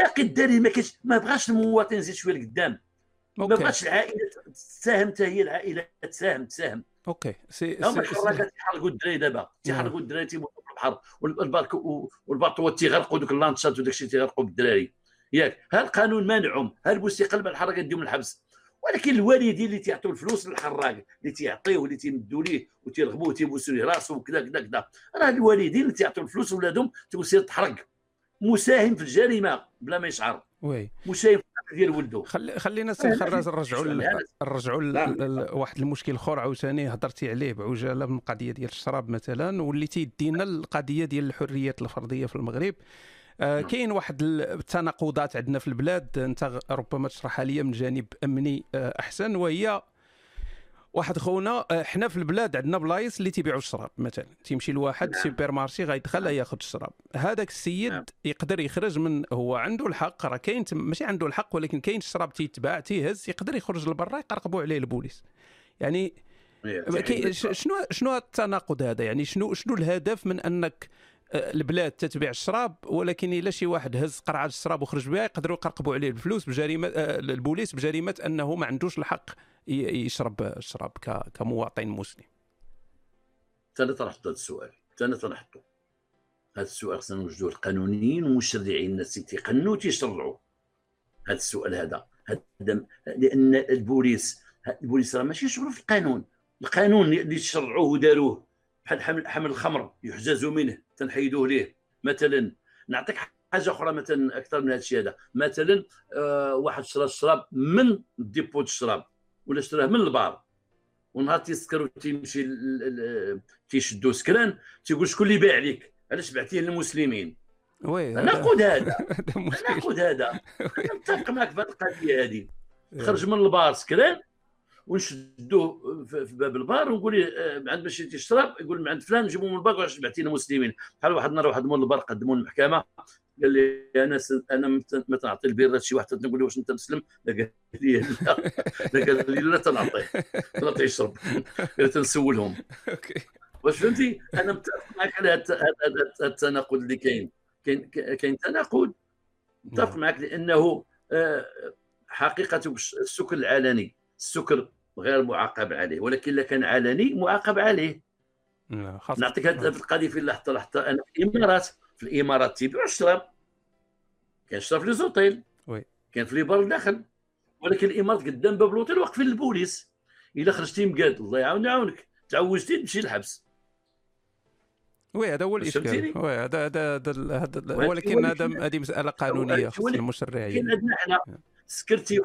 أخي الدليل ما كاينش ما بغاش المواطن يزيد شوية لقدام. ما بغاش العائلة تساهم حتى هي العائلة تساهم تساهم. OK. سي هما الحراقات تيحرقوا الدراري دابا. تيحرقوا الدراري تيموتوا البحر والبارك والباطوات تيغرقوا دوك اللانشات وداك الشيء تيغرقوا بالدراري. ياك ها القانون مانعهم ها البوليس يقلب الحراقات ديهم الحبس. ولكن الوالدين اللي تيعطيو الفلوس للحراق اللي تيعطيوه اللي تيمدوا ليه وتيرغبوه تيبوسوا ليه راسه وكذا كذا كذا. راه الوالدين اللي تيعطيو الفلوس لولادهم تيقول سير تحرق. مساهم في الجريمة بلا ما يشعر. oui. مساهم ديال ولده خلي خلينا سي خراز نرجعوا نرجعوا لواحد المشكل اخر عاوتاني هضرتي عليه بعجالة من القضية ديال الشراب مثلا واللي تيدينا القضية ديال الحريات الفرديه في المغرب. آه نعم. كاين واحد التناقضات عندنا في البلاد انت ربما تشرحها لي من جانب أمني آه أحسن وهي واحد خونا آه، حنا في البلاد عندنا بلايص اللي تيبيعوا الشراب مثلا. تيمشي لواحد نعم. supermarché غيدخل ياخذ الشراب. هذاك السيد نعم. يقدر يخرج من هو عنده الحق راه كاين ماشي عنده الحق ولكن كاين الشراب تيتباع تيهز يقدر يخرج لبرا يقرقبوا عليه البوليس. يعني شنو شنو التناقض هذا؟ يعني شنو شنو الهدف من أنك البلاد تتبيع الشراب ولكن إلا شي واحد هز قرعة الشراب وخرج بها يقدروا يقرقبوا عليه الفلوس بجريمة آه، البوليس بجريمة أنه ما عندوش الحق يشرب الشراب كمواطن مسلم. أنا طرحت هذا السؤال أنا طرحته هذا السؤال خصنا نوجدوه القانونيين والمشرعين الناس تيقنوا تيشرعوا هذا السؤال هذا هذا لأن البوليس البوليس راه ماشي شغله في القانون. القانون اللي شرعوه وداروه بحال حمل حمل الخمر يحجزوا منه تنحيدوه ليه. مثلا نعطيك حاجة أخرى مثلا أكثر من هذا الشيء هذا. مثلا آه واحد شرى الشراب من dépôt الشراب ولا اشتراه من البار. ونهار تيسكر وتيمشي تيشدو سكران تيقول شكون اللي باع لك علاش بعتيه للمسلمين؟ oui. ناخذ هذا. ناخذ هذا. نتفق معك في هذه القضية هذه. خرج من البار سكران ونشدوه في باب البار ونقول ليه آه، عند باش تشرب يقول من عند فلان نجيبوه من البار علاش بعتينا مسلمين. بحال واحد النهار واحد مول البار قدموا المحكمه قال لي أنا. أنا ما تنعطي البيره لشي واحد تنقول له واش أنت مسلم؟ لا قال لي لا. قال لي لا تنعطيه تنعطيه يشرب. قال تنسولهم. واش فهمتي؟ أنا متفق معك على هذا التناقض اللي كاين. كاين كاين تناقض. متفق نعم. معك لأنه آه، حقيقة السكر العلني السكر غير معاقب عليه ولكن اذا كان علني معاقب عليه. نعم، نعطيك هذه القضية في لحظة لحظة. أنا في الإمارات في الإمارات تيبيعوا الشراب. كاين الشراب في les hôtels oui. كاين في les bars الداخل ولكن الإمارات قدام باب لوطيل واقفين البوليس. إلا خرجتي مقاد الله يعاون يعاونك. تعوجتي تمشي للحبس. oui هذا هو الإشكال. oui هذا هذا هذا ولكن هذا هذه مسألة قانونية خص المشرعين كاين حنا سكرتي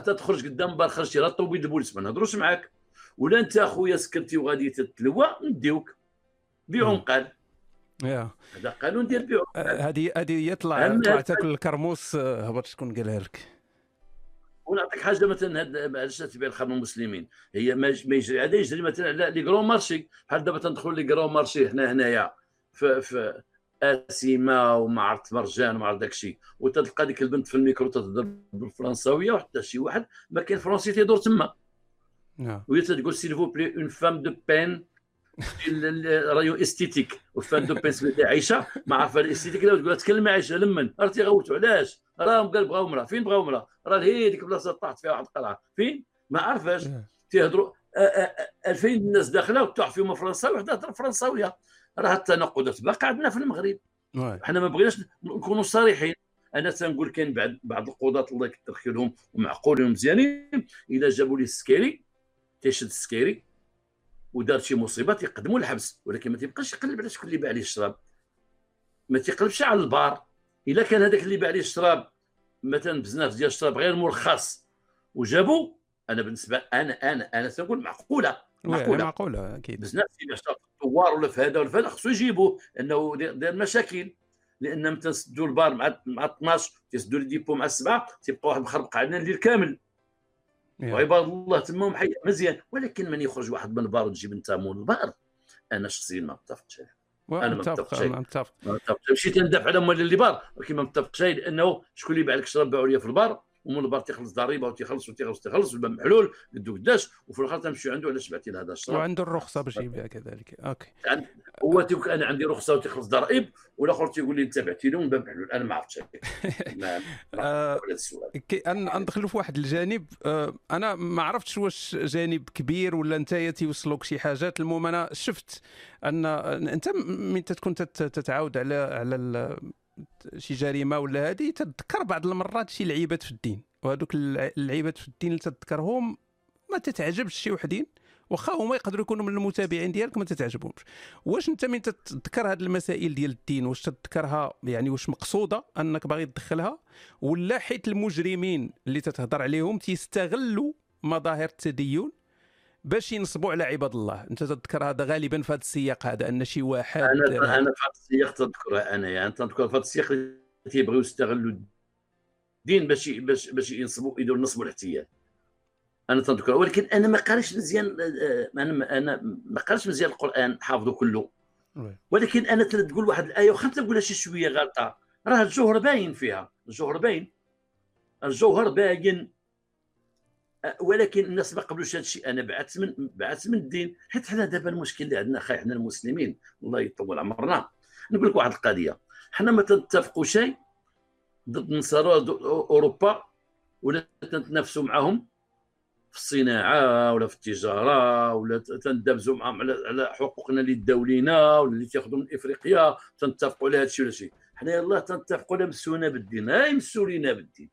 تخرج قدام بار خرجتي لطوموبيل البوليس ما نهضروش معاك. ولا انت اخويا سكرتي وغادي تتلوى نديوك. بيعهم قال. هذا قانون ديال البيع آه، هذه هذه يطلع طلع تاكل الكرموس آه، هبط شكون قالها لك؟ ونعطيك حاجة مثلا هاد علاش تبيع الخمر المسلمين؟ هي ما يجري هذا يجري مثلا على les grands marchés. بحال دابا تندخلوا les grands marchés هنا هنايا. في, في أسيما وما عرفت مرجان وما عرفت داك الشيء. وتلقى ديك البنت في الميكرو تهضر بالفرنساوية وحتى شي واحد ما كاين فرونسي تيدور تما. نعم. وهي تقول سيل فو بلي اون فام دو بين رايو استيتيك وفان دو بيس عايشة؟ ما عارفه الاستيتيك تقول لها تكلمي عايشة لمن؟ راه تيغوتوا علاش؟ راهم قال بغاو مراه فين بغاو مراه راه هي ديك البلاصة طاحت فيها واحد القلعة. فين؟ ما عارفاش تيهضروا 2000 الناس داخلة وتطيح فيهم فرنساوي وحدة تهضر فرنساوية. راه التناقضات باقي عندنا في المغرب. حنا ما بغيناش نكونوا صريحين. أنا تنقول كاين بعض بعض القضاة الله يكثر خيرهم ومعقولين ومزيانين إذا جابوا لي السكيري تيشد السكيري ودار شي مصيبة تيقدموا الحبس. ولكن ما تيبقاش يقلب على شكون اللي باع ليه الشراب. ما تيقلبش على البار. إلا كان هذاك اللي باع ليه الشراب مثلا بزناف ديال الشراب غير مرخص وجابوا أنا بالنسبة أنا أنا أنا تنقول معقولة. معقولة. معقولة أكيد. الشراب في ال noir ولا في هذا ولا في هذا خصو يجيبوه لأنه داير مشاكل. لأن متى نسدوا البار مع مع 12 تيسدوا ال dépôt مع السبعة تيبقى واحد مخربق علينا الليل كامل. وعباد الله تما محيا مزيان. ولكن من يخرج واحد من البار وتجيب أنت مول البار؟ أنا شخصيا ما عليه أنا ما متفق ما متفقش مشيت ندافع على مول البار ولكن ما متفقش لأنه شكون اللي باع لك شراب باعوا لي في البار؟ ومن البار تيخلص ضريبة وتيخلص وتيخلص وتيخلص والباب محلول قدو قداش وفي الآخر تمشي عنده لهذا الشراب وعنده الرخصة باش يبيع كذلك. أوكي. يعني هو تيقول أنا عندي رخصة وتيخلص ضرائب والآخر تيقول لي انت بعتي له من باب محلول. أنا ما عرفتش. آه، ندخلوا في واحد الجانب آه، أنا ما عرفتش واش جانب كبير ولا أنت تيوصلوك شي حاجات المهم أنا شفت ان أنت من تكون تت- تتعاود على على شي جريمة ولا هذه تتذكر بعض المرات شي لعيبات في الدين وهذوك اللعيبات في الدين اللي تتذكرهم ما تتعجبش شي وحدين واخا هما يقدروا يكونوا من المتابعين ديالك ما تتعجبهمش. واش انت من تتذكر هذه المسائل ديال الدين؟ واش تتذكرها؟ يعني واش مقصودة أنك باغي تدخلها؟ ولا حيت المجرمين اللي تتهضر عليهم تيستغلوا مظاهر التدين؟ باش ينصبوا على عباد الله. انت تذكر هذا غالبا في هذا السياق هذا أن شي واحد أنا أنا في هذا السياق تذكرها أنا يعني تذكر في هذا السياق اللي تيبغيو يستغلوا الدين باش باش باش ينصبوا يديروا النصب والاحتيال أنا تذكر ولكن أنا ما قاريش مزيان آه، أنا أنا ما قاريش مزيان القرآن حافظه كله. ولكن أنا تقول واحد الآية واخا تقولها شي شوية غلطة راه الجوهر باين فيها الجوهر باين. الجوهر باين ولكن الناس ما قبلوش هذا الشيء. أنا بعثت من بعثت من الدين. حيت حنا دابا المشكل اللي عندنا خاي حنا المسلمين. الله يطول عمرنا. نقول لك واحد القضية. حنا ما تنتفقوا شيء ضد النصارى أوروبا ولا تنتنافسوا معهم في الصناعة ولا في التجارة ولا تندابزوا معهم على حقوقنا اللي داو لينا ولا اللي تاخذوا من إفريقيا تنتفقوا على هذا الشيء ولا شيء. حنا يلاه تنتفقوا لا مسونا بالدين. هاي يمسوا لينا بالدين.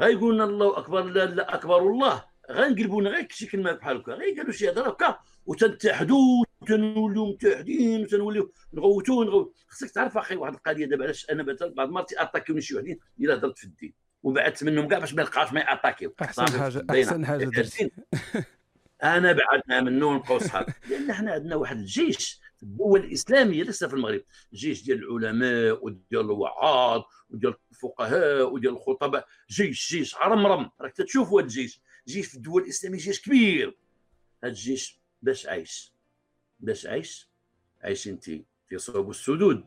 هاي يقولنا الله أكبر لا لا أكبر الله. غنقلبونا غير شي كلمة بحال هكا. غير قالوا شي هضرة هكا وتنتحدوا وتنوليو متحدين وتنوليو نغوتوا نغو خصك تعرف أخي واحد القضية دابا علاش أنا مثلا بعض المرات اتاكيوني شي وحدين إلا هضرت في الدين. وبعدت منهم كاع باش ما يلقاوش ما يأتاكيو. أحسن حاجة. أحسن حاجة درتي أنا بعدنا منه ونبقاو صحاب. لأن حنا عندنا واحد الجيش. الدول الاسلاميه ليس في المغرب. جيش ديال العلماء وديال الوعاظ وديال الفقهاء وديال الخطباء. جيش جيش عرمرم راك تشوفوا هذا الجيش. جيش في الدول الإسلامية جيش كبير. هذا الجيش باش عايش. باش عايش. عايشين تي تيصوبوا السدود.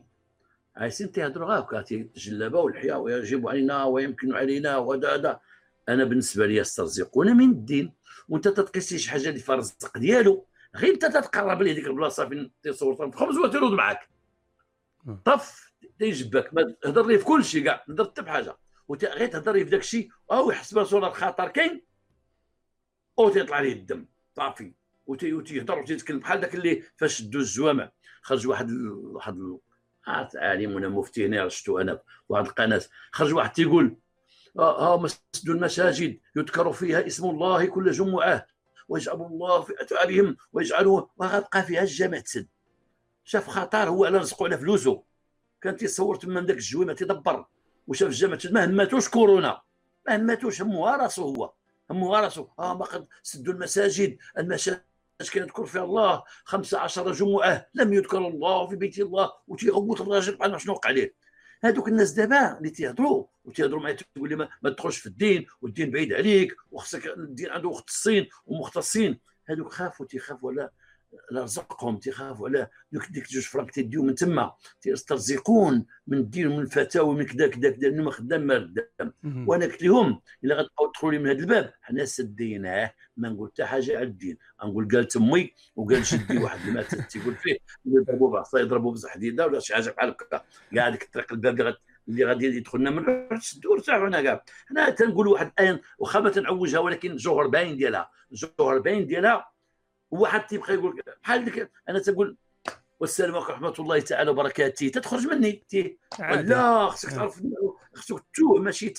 عايشين تيهضروا هكا تيتجلبوا والحياة ويجب علينا ويمكن علينا وهذا هذا. أنا بالنسبة لي يسترزقون من الدين. وأنت تتقيس شي حاجة اللي في الرزق ديالو. غير انت تتقرب ليه ديك البلاصة فين طرف خبز وتيرد معاك. مم. طف تيجبك ما تهضر ليه في كل شيء كاع. تهضر حتى بحاجه غير تهضر ليه في داك الشيء. أو يحس براسو راه الخطر كاين أو تيطلع ليه الدم. صافي. وتي- وتيهضر وتيتكلم. بحال داك اللي فاش شدوا الزوامع خرج واحد. واحد. عاد عالم ولا مفتي هنا شفتو أنا واحد القناة. خرج واحد تيقول ها ها مسجد المساجد. يذكر فيها اسم الله كل جمعة. ويجعل الله في اتعابهم ويجعلوا وغتبقى فيها الجامع تسد شاف خطر هو على رزقه على فلوسه. كان تيصور تما داك الجويمه تيدبر. وشاف الجامع تسد ما هماتوش كورونا. ما هماتوش. همها راسو هو. همها راسو. آه ما قد سدوا المساجد. المساجد كان يذكر فيها الله. خمسة عشر جمعة لم يذكر الله في بيت الله. وتيغوت الراجل بحال شنو وقع عليه. هذوك الناس دابا اللي تيهضروا وتيهضروا معايا تقول لي ما, تدخلش في الدين والدين بعيد عليك وخصك الدين عنده مختصين ومختصين. هذوك خافوا تيخافوا على رزقهم تيخافوا على دوك ديك جوج فرانك تيديو من تما تيسترزقون من الدين ومن الفتاوى من كذا كذا كذا لأنه ما خدام. ما مهم. وأنا قلت لهم إلا غتبقاو تدخلوا لي من هذا الباب حنا سديناه ما نقول حتى حاجة على الدين. نقول قال تمي وقال جدي واحد مات تيقول فيه يضربوا بعصا يضربوا بزح حديده ولا شي حاجة بحال هكا. كاع ديك الطريق الباب اللي غادي يدخلنا من سدوا ارتاحوا هنا كاع حنا تنقول واحد الايه واخا ما تنعوجها ولكن الجوهر باين ديالها. الجوهر باين ديالها واحد تيبقى يقول بحال ديك أنا تنقول والسلام عليكم ورحمة الله تعالى وبركاته. تتخرج مني. تي. عادي. لا خصك تعرف خصك توه ماشي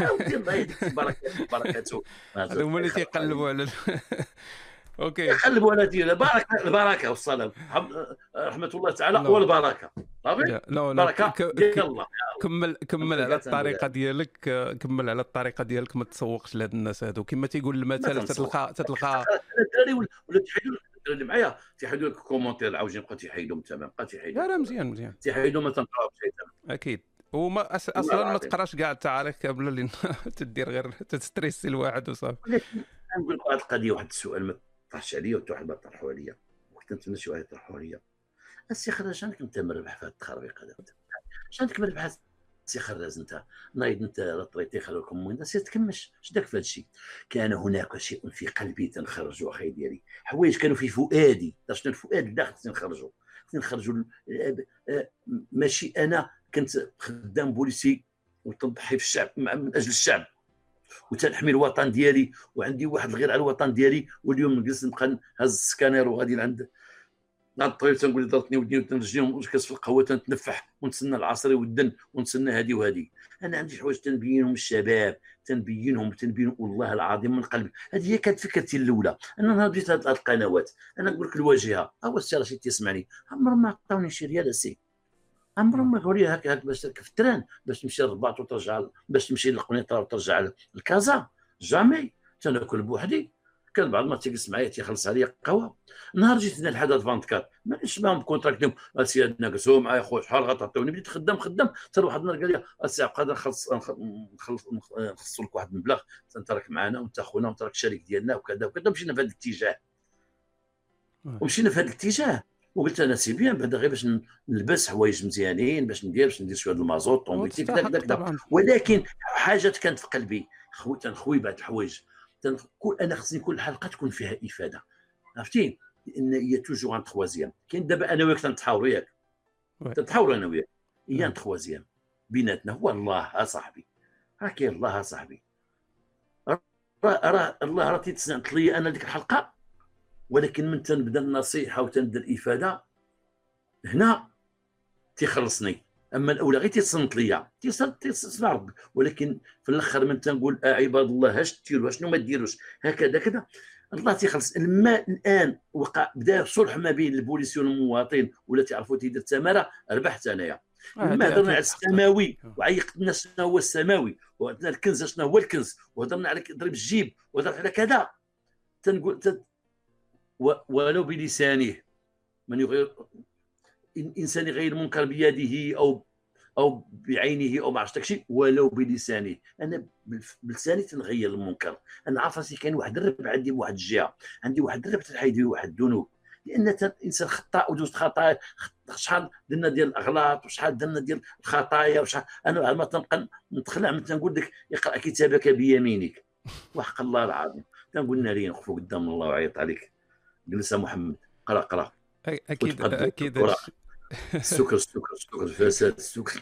أودي الله يهديك بركاته بركاته هما اللي تيقلبوا على OK. قلبوا على دين البركة البركة والسلام حم- رحمة الله تعالى لا. والبركه ديال ك- الله كمل كمل على الطريقة ديالك كمل على الطريقة ديالك ما تسوقش لهاد الناس هادو. كما تيقول المثل. تتلقى تتلقى. الدراري ولا ولا تيحيدوا لك- الدراري اللي معايا تيحيدوا لك commentaires عاوجين بقى تيحيدوا تمام بقى تيحيدوا لا مزيان مزيان. تيحيدوا ما تنقراوش أكيد. وما أس... أصلا ما. تقراش كاع التعاريف كاملة لأن تدير غير تستريسي الواحد وصافي. نقول لك واحد القضية واحد السؤال طرحش عليا وحتى واحد ما طرحوا عليا وكنت نتمنى شي واحد يطرحوا عليا السي خراز عندك انت مربح في هذا التخربيق هذا اش عندك مربح؟ سي خراز انت نايض انت طريتي خلوكم وين سير تكمش اش داك في هذا الشيء كان هناك شيء في قلبي تنخرجوا أخي ديالي. حوايج كانوا في فؤادي. شنو الفؤاد؟ الداخل تنخرجوا تنخرجوا ماشي أنا كنت خدام بوليسي وتنضحي في الشعب من أجل الشعب. وتنحمي الوطن ديالي وعندي واحد الغير على الوطن ديالي واليوم نجلس نبقى نهز السكانير وغادي لعند. عند الطبيب تنقول ضربتني ودني ورجلي ونكس في القهوه تنتنفح ونتسنى العصري والدن ونتسنى هذه وهذه أنا عندي حوايج تنبينهم الشباب تنبينهم تنبين والله العظيم من قلبي. هذه هي كانت فكرتي الأولى. أنا نهار بديت هذه القنوات. أنا نقول لك الواجهة. هو السي رشيد تسمعني عمرهم ما عطاوني شي ريال سي عمرهم ما قالوا لي هكا باش تركب في ال train باش تمشي للرباط وترجع باش تمشي للقنيطرة وترجع لكازا. jamais تناكل بوحدي. كان بعض ما تيجلس معايا تيخلص عليا قهوة. نهار جيت هنا الحدث 24 مانيش معاهم كونتراكتهم اسي ناقصوا معايا خويا شحال غتعطيوني؟ بديت خدام خدام. حتى واحد النهار قال لي اسي قادر نخلص نخلص نخص لك واحد المبلغ. انت راك معنا وانت خونا وانت راك شريك ديالنا وكذا وكذا. مشينا في هذا الاتجاه. ومشينا في هذا الاتجاه. وقلت أنا c'est bien بعدا غير باش نلبس حوايج مزيانين باش ندير باش ندير شوية المازوت طوموبيلتي كذا كذا كذا ولكن حاجات كانت في قلبي خوي تنخوي بعض الحوايج. أنا خصني كل حلقة تكون فيها إفادة. عرفتي؟ لأن هي toujours un troisième كاين دابا أنا وياك تنتحاوروا ياك. تنتحاوروا أنا وياك. هي un troisième بيناتنا هو الله اصاحبي راه كاين الله اصاحبي راه الله راه تيتصنت لي أنا ديك الحلقة؟ ولكن من تنبدا النصيحة وتنبدا الإفادة هنا تيخلصني. أما الأولى غير تيصنت ليا. تيسمع ربك ولكن في الأخر من تنقول آه عباد الله اش ديروا؟ شنو ما ديروش؟ هكذا كذا. الله تيخلص. لما الآن وقع بدأ صلح ما بين البوليس والمواطن ولا تعرفوا تيدير التمارة ربحت أنايا. لما هضرنا على السماوي وعيقنا شنو هو السماوي؟ وهضرنا الكنز شنو هو الكنز؟ وهضرنا على ضرب الجيب وهضرنا على كذا. تنقول تن... ولو بلسانه. من يغير إنسان يغير المنكر بيده أو أو بعينه أو ما عرفتش. شيء ولو بلسانه. أنا بلساني تنغير المنكر. أنا عارف راسي كاين واحد الرب عندي بواحد الجهة. عندي واحد الرب تنحيد واحد الذنوب. لأن الانسان خطاء ودوزت خطايا شحال درنا ديال الأغلاط وشحال درنا ديال الخطايا وشحال. أنا ما تنبقى نتخلع من تنقول لك اقرأ كتابك بيمينك. وحق الله العظيم. تنقول ناري نخفوا قدام الله وعيط عليك. جلس محمد قرأ قرأ. أكيد أكيد. السكر السكر السكر الفساد السكر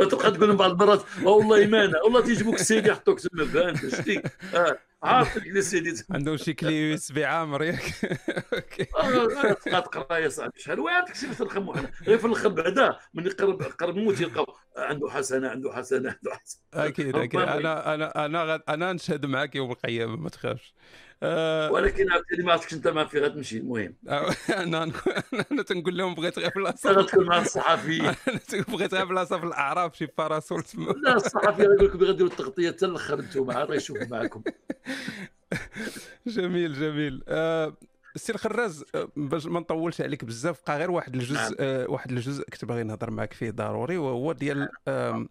وتبقى تقول بعض المرات والله إيمانه والله تيجيبوك السيدي يحطوك تما فهمت شتي آه، عارفك لي سيدي. عندهم شي clé USB عامر ياك. آه، تبقى تقرأ يا صاحبي شحال؟ واحد كتب ترخم واحد غير في الآخر بعدا من يقرب قرب موت يلقاو. عنده حسنة عنده حسنة عنده حسنة. أكيد أكيد. أنا أنا أنا أنا نشهد معك يوم القيامة ما تخافش. ولكن عاوتاني ما عرفتش انت ما في غتمشي المهم. أنا أنا تنقول لهم بغيت غير بلاصة غتكون مع الصحفي بغيت غير بلاصة في الاعراف شي parasol لا الصحفي غيقول لكم غاديروا التغطية حتى الآخر أنتم عاد غيشوفوا معكم. جميل جميل. السي الخراز باش ما نطولش عليك بزاف بقى غير واحد الجزء نعم. أه واحد الجزء كنت باغي نهضر معك فيه ضروري وهو ديال أه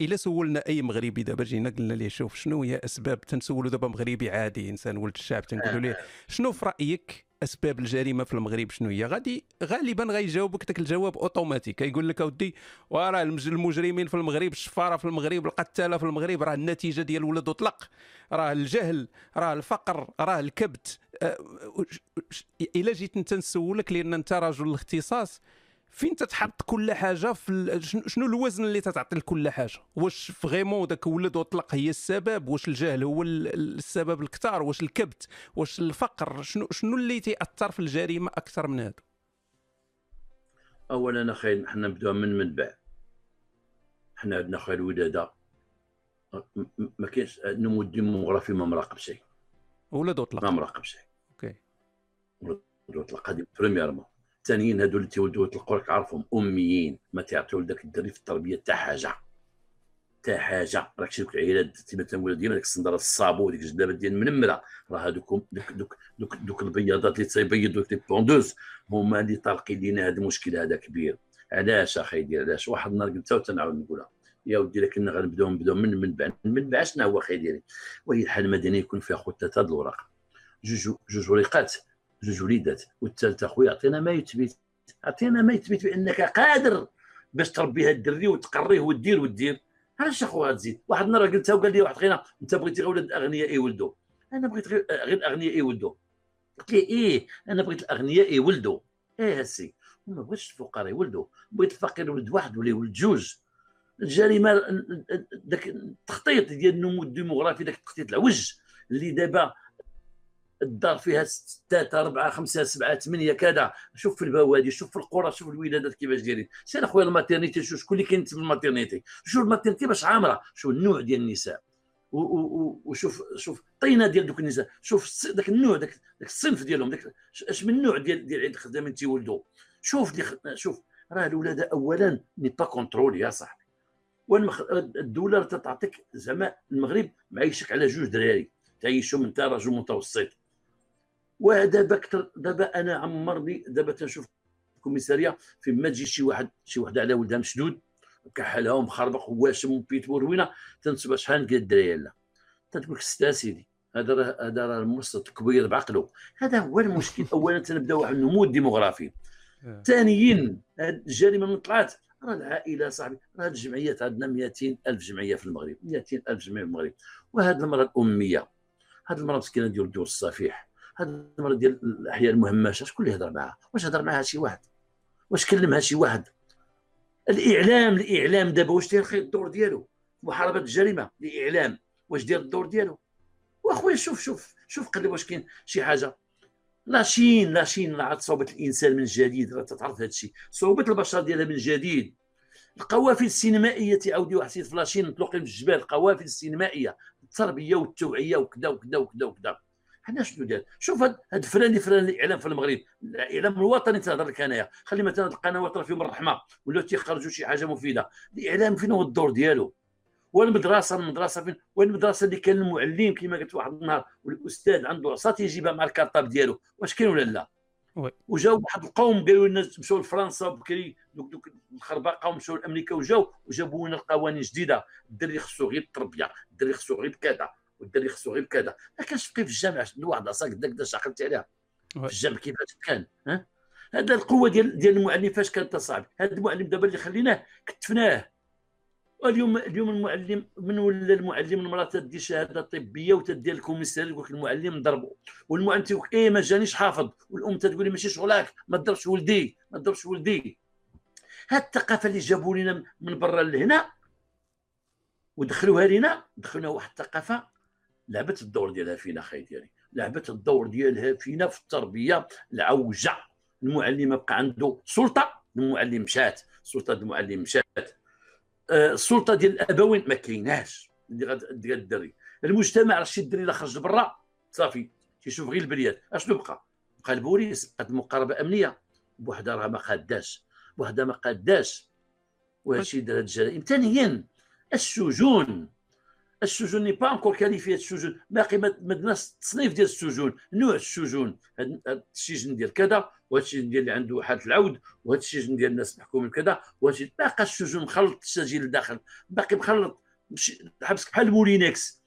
إلا سولنا أي مغربي دابا جينا قلنا ليه شوف شنو هي أسباب؟ تنسولوا دابا مغربي عادي إنسان ولد الشعب تنقولوا ليه. شنو في رأيك أسباب الجريمة في المغرب شنو هي؟ غادي غالبا غيجاوبك داك الجواب اوتوماتيك يقول لك أودي وراه المجرمين في المغرب الشفارة في المغرب القتالة في المغرب راه النتيجة ديال ولد اطلق راه الجهل راه الفقر راه الكبت. أه، إلا جيت أنت نسولك لأن أنت رجل الاختصاص فين تتحط كل حاجة في شنو الوزن اللي تتعطي لكل حاجة؟ واش فريمون داك ولد وطلق هي السبب؟ واش الجهل هو السبب الكثار واش الكبت؟ واش الفقر؟ شنو شنو اللي تيأثر في الجريمة أكثر من هذا؟ اولا أخي حنا نبداو من منبع. حنا عندنا خير الولاده ما كاينش النمو الديموغرافي ما مراقب شيء ولد وطلق ما مراقب شيء OK. ولد وطلق هذه premièrement الثانيين هذو اللي تيولدوا لك عارفهم؟ أميين. ما تعطيو لذاك الدري في التربية حتى حاجة. حتى حاجة. راك شي العيالات كما تنقول ديما ديك الصندرة ال sabot ديك الجلابه ديال المنمرة. راه هذوك دوك دوك دوك, دوك البياضات اللي تيبيضوا les pondeuses هما اللي طالقين لينا هذا المشكل هذا كبير. علاش أخي ديال علاش؟ واحد النهار قلت وتنعاود نقولها. يا ودي لكن غنبداو نبداو من المنبع المنبع شنو هو أخي ديالي وهي الحاله المدنيه يكون فيها خطه هذا الوراق جوج جوج وريقات جوج وليدات والثالثه خويا عطينا ما يثبت عطينا ما يثبت بأنك قادر باش تربي هذا الدري وتقريه ودير ودير علاش اخويا تزيد واحد النهار قلتها وقال لي واحد خينا أنت بغيتي غير ولاد الأغنياء يولدوا. أنا بغيت غير الأغنياء يولدوا. قلت لي إيه أنا بغيت الأغنياء يولدوا. إيه هسي ما بغيتش الفقراء يولدوا. بغيت الفقير يولد واحد ولا يولد جوج. الجريمة ذاك التخطيط ديال النمو الديموغرافي ذاك التخطيط العوج اللي دابا الدار فيها ستة أربعة خمسة سبعة ثمانية كذا. شوف في البوادي شوف في القرى شوف الولادات كيفاش دايرين. سير أخويا ال maternité؟ شوف شكون اللي كاين في ال maternité؟ شوف ال maternité باش عامرة. شوف النوع ديال النساء. وشوف شوف الطينه ديال دوك النساء. شوف ذاك النوع ذاك الصنف ديالهم ذاك اش من نوع ديال ديال عيد الخدامين تيولدوا شوف دي شوف راه الولادة اولا ني با كونترول يا صاحبي. الدولة تعطيك زعما المغرب معيشك على جوج دراري. تعيشهم انت رجل متوسط. ودابا أكثر دابا أنا عمرني دابا تنشوف الكوميساريه في ما تجي شي واحد شي وحده على ولدها مشدود كحلها ومخربق وواشم وبيتبور روينه تنسب شحال قال الدراري لا. تقول لك ستا سيدي هذا راه هذا راه المرصد كبير بعقله هذا هو المشكل. اولا تنبدأو واحد النمو الديموغرافي. آه. ثانيا الجريمة من طلعت راه العائلة صاحبي راه الجمعيات عندنا 200 ألف جمعية في المغرب 200 ألف جمعية في المغرب. وهذه المرأة الأمية هذه المرأة مسكينة ديال دور الصفيح هذه المراه ديال الأحياء المهمشه شكون اللي يهضر معها واش هضر معها شي واحد؟ واش كلمها شي واحد؟ الإعلام الإعلام دابا واش داير الدور ديالو؟ محاربة الجريمة الإعلام واش داير الدور ديالو؟ وأخويا شوف شوف شوف قلب واش كاين شي حاجة. لاشين لاشين عاد صعوبة الإنسان من جديد راه تعرف هذا الشيء. صعوبة البشر ديالها من جديد. القوافل السينمائية تعاودوا واحد السيد فلاشين مطلوقين في الجبال القوافل السينمائية التربية والتوعية وكذا وكذا وكذا وكذا. حنا شنو دار شوف هاد فلان فلان الاعلام في المغرب الاعلام الوطني تهضر لك انايا خلي مثلا القنوات راه فيهم الرحمة ولا تيخرجوا شي حاجة مفيدة. الإعلام فين هو الدور ديالو؟ والمدرسة المدرسة؟ فين؟ وين المدرسة اللي كان المعلم كما قلت واحد النهار والأستاذ عنده عصا تيجيبها مع الكارطاب ديالو. واش كاين ولا لا؟ وجاو واحد القوم قالوا لنا مشاو لفرنسا بكري دوك دوك الخرباقة ومشاو لأمريكا وجاو وجابوا لنا القوانين جديدة. الدري خصو غير التربية الدري خصو غير كذا. والدري خصو غير كذا ما كانش في الجامع واحد العصا قدا قدا شاقلت عليها. في الجامع كيفاش كان ها؟ هذا القوة ديال ديال المعلم فاش كانت صعب هذا المعلم دابا اللي خليناه كتفناه. اليوم اليوم المعلم من ولا المعلم المراه تدي شهادة طبية وتدي الكوميساري يقول لك المعلم نضربه والمعلم تيقول إيه ما جانيش حافظ. والأم تقول لي ماشي شغلك ما تضربش ولدي ما تضربش ولدي. هاد الثقافة اللي جابوا لنا من برا لهنا ودخلوها لنا دخلنا واحد الثقافة لعبت الدور ديالها فينا خاي ديالي. لعبت الدور ديالها فينا في التربية العوجة. المعلم بقى عنده سلطة. المعلم مشات سلطة المعلم مشات السلطة ديال الأبوين ما كايناش. اللي غادي الدري المجتمع راه شي الدري الا خرج برا صافي. تيشوف غير البريات أشنو بقى؟ بقى البوليس بقات المقاربه أمنية. بوحدها راه ما قاداش بوحدها ما قاداش. وهادشي دار الجرائم. ثانيا السجون. السجون n'est pas encore qualifié السجون باقي ما درناش التصنيف ديال السجون نوع السجون هذا السجن ديال كذا وهذا السجن ديال اللي عنده حاله العود وهذا السجن ديال الناس محكومين كذا وهذا باقي السجون مخلط السجين لداخل. باقي مخلط حبسك بحال مولينكس.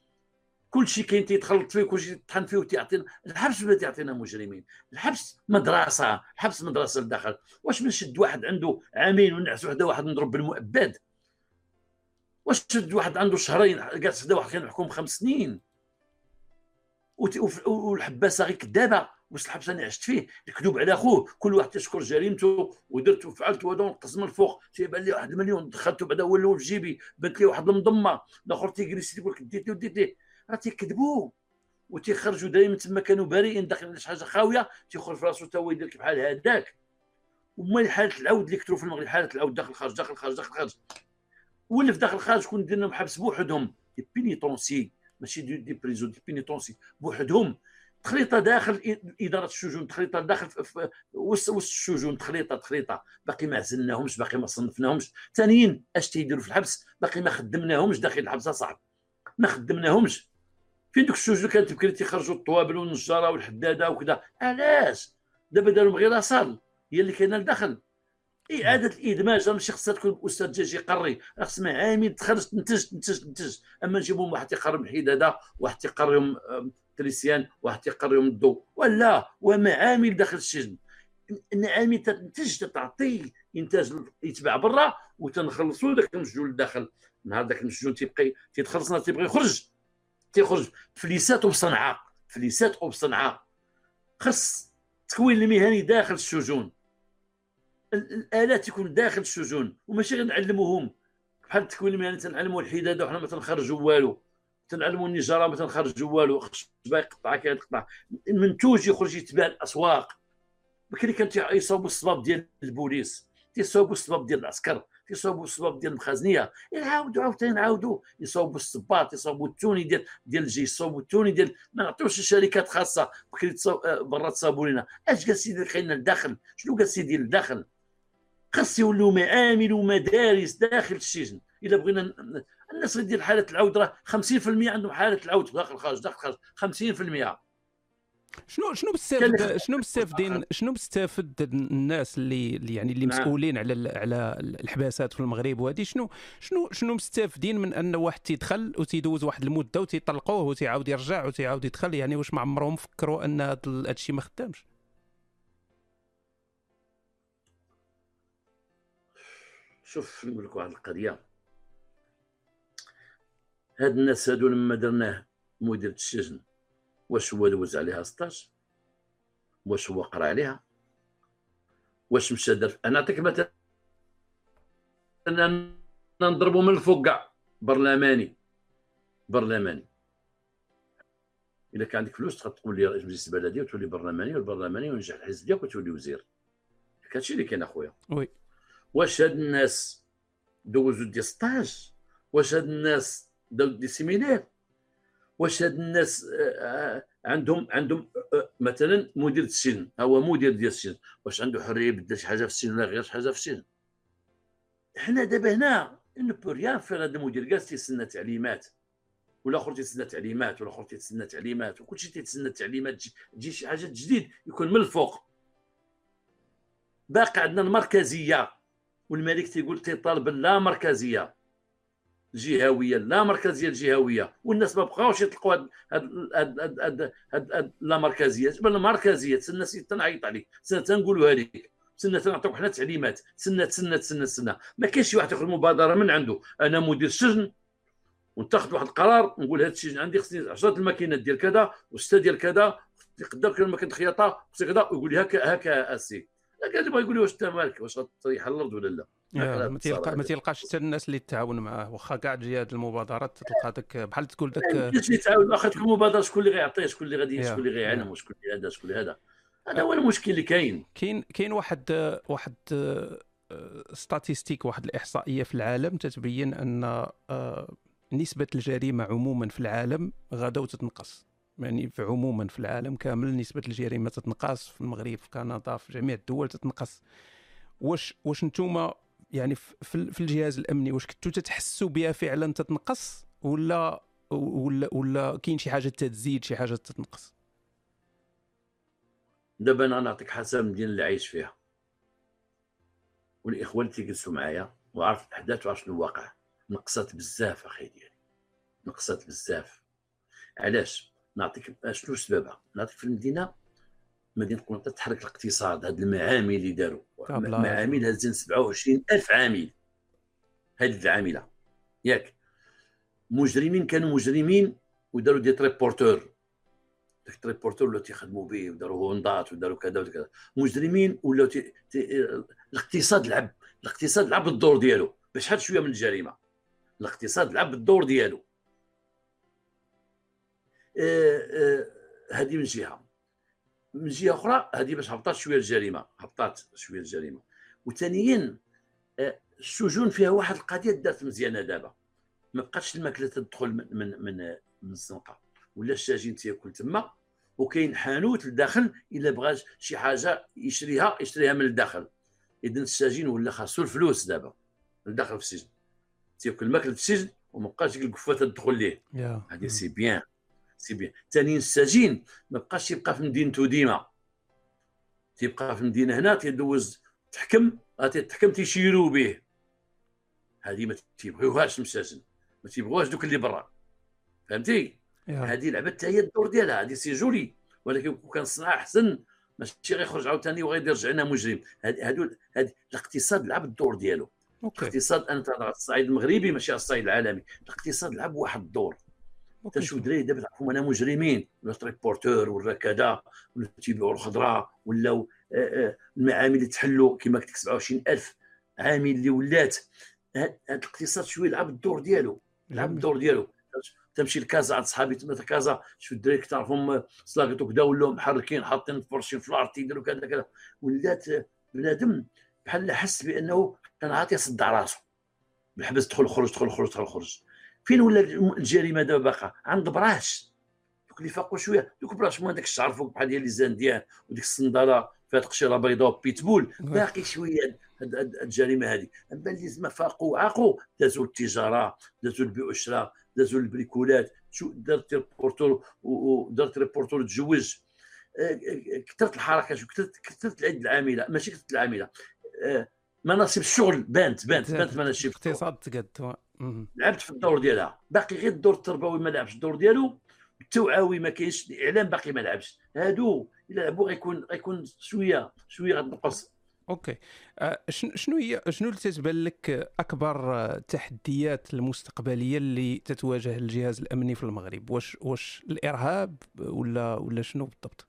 كل شيء كاين تيتخلط فيه كل شيء تطحن فيه وتعطينا الحبس ولا تعطينا مجرمين. الحبس مدرسة. الحبس مدرسة لداخل. واش من شد واحد عنده عامين ونعس وحده واحد نضرب بالمؤبد؟ واش تشد واحد عنده شهرين جالس حدا واحد كان محكوم خمس سنين؟ والحباسة غير كذابة واش الحبس أنا عشت فيه؟ الكذوب على أخوه كل واحد تشكر جريمته ودرت وفعلت وهذا نقص من الفوق تيبان لي واحد المليون دخلته بعدا هو الأول في جيبي بانت لي واحد المضمة. الآخر تيجلس تيقول لك ديت لي وديت لي راه تيكذبوا. وتيخرجوا دائما تما كانوا بارئين داخل شي حاجة خاوية تيخرج في راسو تا يدير لك بحال هذاك وما حاله العود اللي كثروا في المغرب حاله العود داخل خارج داخل خارج داخل خارج. واللي في داخل خارج شكون دير لهم حبس بوحدهم des pénitenciers ماشي des, des prisons des pénitenciers بوحدهم. تخليطة داخل إدارة السجون تخليطة داخل في وسط السجون تخليطة تخليطة. باقي ما عزلناهمش باقي ما صنفناهمش. ثانيين اش تيديروا في الحبس؟ باقي ما خدمناهمش داخل الحبس صعب ما خدمناهمش. فين دوك السجون كانت بكري تيخرجوا الطوابل والنجارة والحدادة وكذا؟ علاش؟ دابا داروا غير اصال هي اللي كاينة لداخل. اعاده الإدماج ماشي خصها تكون أستاذ جاجي قري. خص عامل تخرج تنتج تنتج تنتج. أما نجيبهم واحد تيقرب الحداده واحد تيقرب تريسيان واحد تيقرر يمدو ولا ومعامل داخل السجن. العامل تنتج تعطي إنتاج يتباع برا وتنخلصوا ذاك المسجون لداخل. نهار ذاك المسجون تيبقى تيتخلصنا تيبغي يخرج. تيخرج. فليسات وبصنعاء. فليسات وبصنعاء. خص التكوين المهني داخل السجون. الآلات يكون داخل السجون وماشي غير نعلموهم. بحال التكوين المهني تنعلموا الحدادة وحنا ما تنخرجوا والو. تنعلموا النجارة ما تنخرجوا والو. خص يقطع كيقطع المنتوج يخرج يتباع الأسواق. بكري كان يصاوبوا الصباب ديال البوليس تيصاوبوا الصباب ديال العسكر تيصاوبوا الصباب ديال المخازنيه يعاودوا عاوتاني نعاودوا. يصاوبوا الصباط يصاوبوا التوني ديال ديال الجيش يصاوبوا التوني ديال ما نعطيوش لشركات خاصة. بكري آه، برا تصاوبوا لنا أش جالس يدير خلينا الداخل شنو جالس يدير الداخل خاص يولوا معامل ومدارس داخل السجن. إلا بغينا الناس اللي ديال حالة العود راه 50% عندهم حالة العود داخل الخارج داخل الخارج 50% شنو شنو مستافد شنو مستافدين شنو مستافد الناس اللي يعني اللي نعم. مسؤولين على على الحباسات في المغرب وهذه؟ شنو شنو شنو مستافدين من أن واحد تيدخل وتيدوز واحد المدة وتيطلقوه وتيعاود يرجع وتيعاود يدخل؟ يعني واش ما عمرهم فكروا أن هذا الشيء ما خدامش؟ شوف نقول لك واحد القضية. هاد الناس هادو لما درناه مدير السجن واش هو دوز عليها 16 واش هو قرأ عليها؟ واش مشى دار أنا نعطيك مثلا أنا نضربو من الفوق كاع. برلماني. برلماني. إلا كان عندك فلوس تقول لي رئيس مجلس البلدية وتولي برلماني والبرلماني وينجح الحزب ديالك وتولي وزير. هادشي اللي كاين أخويا. Oui. واش هاد الناس دوزو des stages؟ واش هاد الناس داو des séminaires واش هاد الناس آه، آه، عندهم عندهم آه، مثلا مدير السجن. هو مدير ديال السجن. واش عنده حرية يبدل شي حاجة في السجن ولا غير شي حاجة في السجن؟ حنا دابا هنا on peut rien faire هذا المدير. جالس تيسنى تعليمات. ولا آخر تيتسنى تعليمات ولا آخر تيتسنى تعليمات. وكلشي تيتسنى تعليمات تجي شي حاجة جديد يكون من الفوق. باقي عندنا المركزية. والملك تيقول تيطالب لا مركزية جهوية لا مركزية الجهوية والناس ما بقاوش يطلقوا هاد هاد هاد هاد لا مركزية. بل المركزيه تسنى تنعيط عليك تسنى تنقولوها لك تسنى تنعطيوك حنا تعليمات تسنى تسنى تسنى تسنى. ما كاينش شي واحد ياخذ مبادرة من عنده. أنا مدير السجن ونتخذ واحد القرار نقول هذا السجن عندي خصني 10 الماكينات ديال كذا وسته ديال كذا يقدر كان ماكينة خياطة كذا ويقول لي هكا هكا أسي. لكن يبغى يقول واش انت مالك؟ واش الأرض ولا لا؟ ما ما تلقاش حتى الناس اللي تعاون معاه. واخا كاع تجي هذه المبادرات تلقى داك بحال تقول داك اللي تعاون واخا تكون مبادرة شكون اللي غيعطيه؟ شكون اللي غادي شكون اللي غيعلم وشكون اللي هذا؟ شكون اللي هذا؟ هذا هو المشكل اللي كاين. كاين كاين واحد واحد statistique واحد الإحصائية في العالم تتبين أن آه، نسبة الجريمة عموما في العالم غدا وتتنقص. يعني في عموما في العالم كامل نسبة الجريمة تتنقص في المغرب في كندا في جميع الدول تتنقص. واش واش نتوما يعني في, في الجهاز الأمني واش كنتوا تتحسوا بها فعلا تتنقص ولا ولا ولا كاين شي حاجة تزيد شي حاجة تتنقص؟ دابا أنا نعطيك حسب المدينة اللي عايش فيها. والإخوان اللي تيجلسوا معايا وعرفت الأحداث وعرفت شنو واقع نقصت بزاف أخي ديالي. نقصت بزاف. علاش؟ نعطيك شنو سببها نعطيك في المدينة مدينة القنيطرة تحرك الاقتصاد هاد المعامل اللي داروا. معامل هازين 27 ألف عامل. هذه العاملة. ياك. مجرمين كانوا مجرمين وداروا des triporteurs. ديك triporteur ولاو تيخدموا به وداروا هوندات وداروا كذا وكذا. مجرمين ولاو تي... تي... الاقتصاد لعب الاقتصاد لعب الدور ديالو. حد شوية من الجريمة. الاقتصاد لعب الدور ديالو. هذه من جهة. من جهة أخرى هذه باش هبطات شوية الجريمة هبطات شوية الجريمة. وثانيا آه، السجون فيها واحد القضية دارت مزيانة دابا. ما بقاتش الماكله تدخل من من من, من الزنقة. ولا السجين تياكل تما وكاين حانوت لداخل إلا بغى شي حاجة يشريها يشريها من الداخل. اذا السجين ولا خاصو الفلوس دابا. لداخل في السجن. تياكل الماكله في السجن وما بقاش القفه تدخل ليه. هذه C'est bien. C'est bien. ثانيا السجين ما بقاش يبقى في مدينته ديما. تيبقى في المدينة هنا تيدوز تحكم تحكم تيشيروا به هذه ما تيبغيوهاش المساجن ما تيبغوهاش دوك اللي برا. فهمتي؟ هذه لعبة حتى هي الدور ديالها هذه c'est joli. ولكن كان صنع احسن ماشي غيخرج عاوتاني وغيدير رجعنا مجرم. هادو هاد الاقتصاد لعب الدور ديالو. OK. الاقتصاد أنا على الصعيد المغربي ماشي على الصعيد العالمي. الاقتصاد لعب واحد الدور. تنشوف دراري دابا تعرفوا أنا مجرمين ولا triporteur ولا كذا ولا تيبيعوا الخضره ولاو آه، آه، المعامل اللي تحلوا كما قلت لك 27000 عامل اللي ولات. هذا الاقتصاد شوية لعب الدور ديالو لعب الدور ديالو. تمشي لكازا عند صحابي تما كازا شوف الدراري تعرفهم سلاقيتو كدا ولاو محركين حاطين فرشين في الأرض تيديروا كذا كذا. ولات بنادم بحال حس بأنه كان عاطي يصدع راسو. بالحبس دخل خرج دخل خرج دخل خرج. فين ولا الجريمة دابا باقا؟ عند براش. دوك اللي فاقوا شوية. دوك براش ما داك الشعر فوق بحال ديال لي زانديان وديك الصندالة فيها تقشيره بيضاء بيتبول باقي شوية الجريمة هذه أما اللي زعما فاقوا وعاقوا دازوا التجاره دازوا البيع والشراء دازوا البريكولات شو درت ريبورتور ودرت ريبورتور تزوج. آه، آه، كثرت الحركة شو كثرت كثرت العد العاملة. ماشي كثرت العاملة. آه، مناصب الشغل بانت بانت بانت مناصب الاقتصاد تقد لعبت في الدور ديالها. باقي غير الدور التربوي ما لعبش. الدور ديالو التوعوي ما كاينش. الاعلام باقي ما لعبش. هادو إلا لعبوا غيكون غيكون شوية شوية غتنقص أوكي. آه، شنو هي شنو اللي تتبان لك أكبر التحديات المستقبلية اللي تتواجه الجهاز الأمني في المغرب؟ واش واش الإرهاب ولا ولا شنو بالضبط؟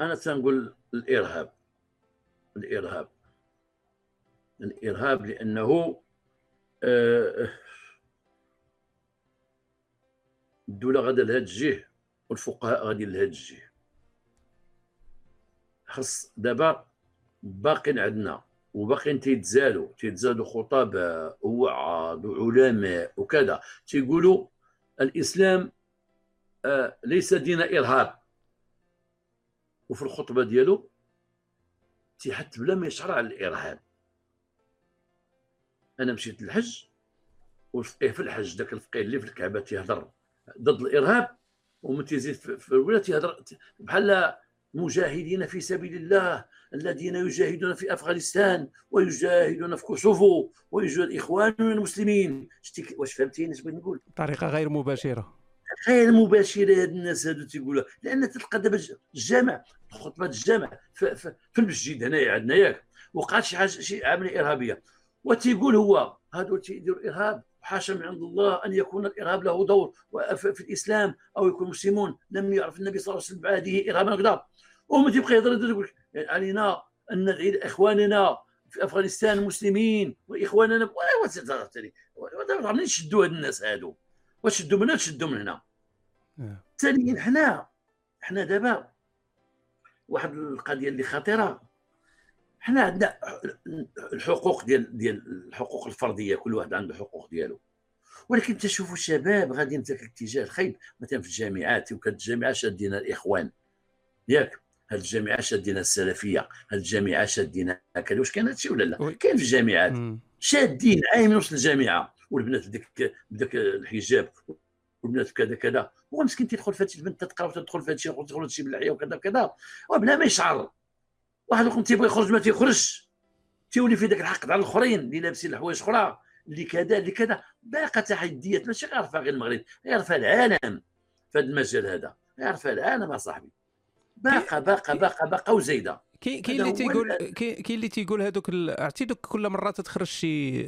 أنا تنقول الإرهاب. الإرهاب. الإرهاب لأنه آه، الدولة غادا لهذا الجهة والفقهاء غادي لهذا الجهة. خص دابا باقين عندنا وباقيين تيتزالوا تيتزالوا خطباء ووعاظ وعلماء وكذا. تيقولوا الإسلام آه، ليس دين إرهاب. وفي الخطبة ديالو تيحث بلا ما يشعر على الإرهاب. أنا مشيت للحج وفقيه في الحج ذاك الفقيه اللي في الكعبة تيهضر ضد الإرهاب ومن تيزيد في الولايات تيهضر بحال مجاهدين في سبيل الله الذين يجاهدون في أفغانستان ويجاهدون في كوسوفو ويجاهد اخواننا المسلمين. واش فهمتيني اش بغيت نقول؟ بطريقه غير مباشرة. غير مباشرة هاد الناس هادو تيقولوا لأن تلقى دابا الجامع خطبة الجامع في, في, في المسجد هنايا عندنا ياك وقعت شي حاجة شي عمليه إرهابية. وتيقول هو هادو تيديروا إرهاب حاشا من عند الله أن يكون الإرهاب له دور في الإسلام أو يكون المسلمون لم يعرف النبي صلى الله عليه وسلم بعده ارهابا هكذا وما تيبقى يهضر يقول علينا أن ندعي لاخواننا في أفغانستان المسلمين وإخواننا ما نشدوا هاد الناس هادو. واش شدوا من هنا تشدوا من هنا. آه. ثانيا حنا حنا دابا واحد القضية اللي خطيرة. حنا عندنا الحقوق ديال ديال الحقوق الفردية كل واحد عنده حقوق ديالو. ولكن تشوفوا الشباب غاديين في الاتجاه الخايب مثلا في الجامعات وكانت الجامعة شادين الإخوان. ياك هاد الجامعة شادين السلفية هاد الجامعة شادين هكذا واش كان هادشي ولا لا؟ كاين في الجامعات. شادين عايمين وسط الجامعة. والبنات بداك بداك الحجاب والبنات كذا كذا. هو مسكين تيدخل في هادشي البنت تقرا وتدخل في هادشي تدخل في هادشي بالعيا وكذا كذا وبلا ما يشعر. واحد الوقت تيبغي يخرج ما تيخرجش. تيولي في ذاك الحق على الاخرين اللي لابسين الحوايج أخرى اللي كذا اللي كذا. باقا تحديات ماشي غير غير المغرب في العالم في هذا المجال هذا. في العالم اصاحبي باقا باقا باقا باقا وزايدة. كاين كاين اللي تيقول كاين اللي تيقول هذوك عرفتي دوك كل مرة تتخرج شي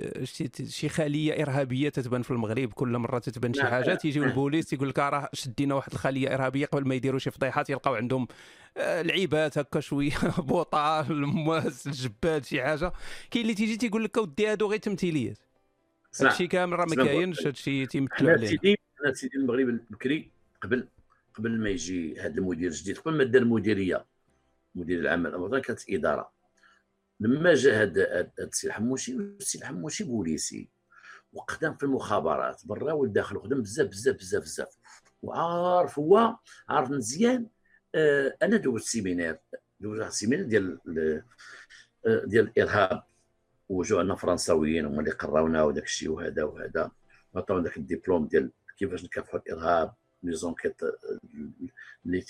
شي خليه إرهابية تتبان في المغرب كل مرة تتبان شي نعم، حاجة. تيجيو البوليس تيقول لك راه شدينا واحد الخليه إرهابية قبل ما يديروا شي فضيحات يلقاو عندهم آه، لعيبات هكا شوية بوطه المواس الجبال شي حاجة. كاين اللي تيجي تيقول لك اودي هادو غير تمثيليات. هادشي كامل راه ما كاينش هادشي تيمثلوا عليه. سيدي سيدي المغرب البكري قبل قبل ما يجي هذا المدير الجديد قبل ما دار المديريه مدير العام الوطني كانت إدارة. لما جا هذا السي الحموشي السي الحموشي بوليسي. وقدم في المخابرات برا والداخل وخدم بزاف بزاف بزاف بزاف. وعارف هو عارف مزيان آه أنا دوزت séminaire دوزت séminaire ديال آه، ديال الإرهاب. وجو عندنا فرنساويين هما اللي قراونا وداك الشيء وهذا وهذا. عطاونا داك الدبلوم ديال كيفاش نكافحوا الإرهاب. les enquêtes اللي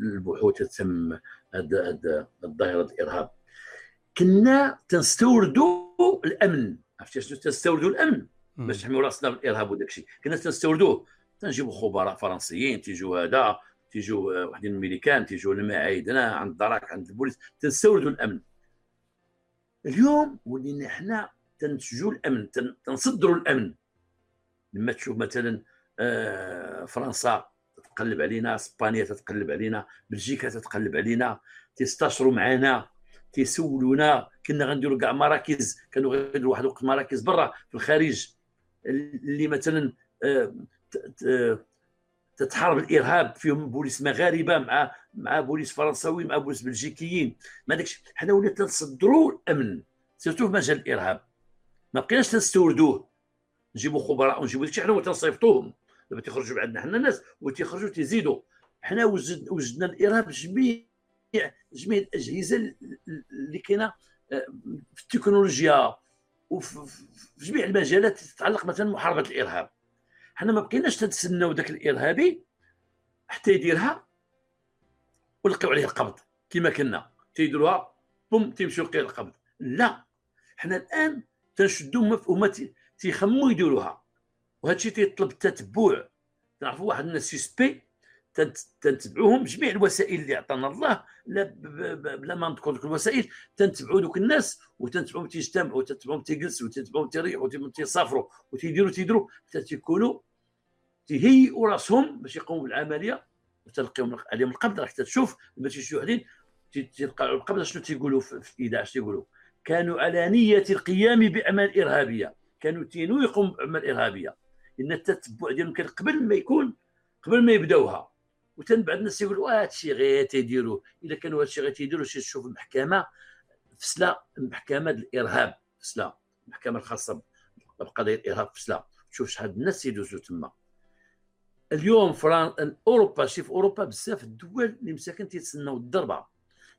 البحوث تم الظاهرة الإرهاب. كنا تنستوردوا الأمن. عرفتي شنو تنستوردوا الأمن؟ باش نحميو راسنا من الإرهاب وداك الشيء. كنا تنستوردوه. تنجيبوا خبراء فرنسيين تيجوا هذا تيجوا آه، واحدين الميريكان تيجوا المعايد هنا عند الدراك عند البوليس. تنستوردوا الأمن. اليوم ولينا حنا تنتجوا الأمن تنصدروا الأمن. لما تشوف مثلا فرنسا تتقلب علينا إسبانيا تتقلب علينا بلجيكا تتقلب علينا تيستاشروا معنا تيسولونا. كنا غنديروا كاع مراكز كانوا غيديروا واحد الوقت مراكز برا في الخارج اللي مثلا آه، تتحارب الإرهاب فيهم بوليس مغاربة مع مع بوليس فرنساوي مع بوليس بلجيكيين. ما داكش حنا ولينا تنصدروا الأمن surtout في مجال الإرهاب. ما بقيناش تنستوردوه. نجيبوا خبراء ونجيبوا داكشي حنا تنصيفطوهم دابا تيخرجوا عندنا حنا الناس وتيخرجوا تيزيدوا. حنا وجد وجدنا الإرهاب جميع جميع الأجهزة اللي كاينة آه، في التكنولوجيا وفي جميع المجالات تتعلق مثلا محاربة الإرهاب. حنا ما بقيناش تنتسناو ذاك الإرهابي حتى يديرها ونلقيو عليه القبض كما كنا. تيديروها بوم تيمشيو لقيو القبض. لا. حنا الآن تنشدو مفهومات تيخمو يديروها. وهذا الشيء تيطلب التتبع تعرفوا واحد الناس suspects تنتبعوهم بجميع الوسائل اللي عطانا الله لا بلا ما نذكر لك الوسائل تنتبعوا دوك الناس وتنتبعوهم تيجتمعوا وتنتبعوهم تيجلسوا وتنتبعوهم تيريحوا تيسافروا وتيديروا تيديروا حتى تيكونوا تيهيئوا راسهم باش يقوموا بالعملية وتلقيهم عليهم القبض. راك تشوف لما تيجي وحدين تلقى القبض شنو تيقولوا في الاذاعه تيقولوا؟ كانوا على نية القيام بأعمال إرهابية. كانوا تينوا يقوموا بأعمال إرهابية. إن التتبع ديالهم كان قبل ما يكون قبل ما يبدأوها. وتن بعض الناس يقولوا هذا الشيء غير تيديروا اذا كانوا هذا الشيء غير تيديروا تشوف المحكمة فسلا المحكمة الإرهاب فسلا المحكمة الخاصة بقضايا الإرهاب فسلا. تشوف شحال الناس يدوزوا تما. اليوم فران أوروبا شي في أوروبا بزاف الدول اللي مساكن تيتسناو الضربة.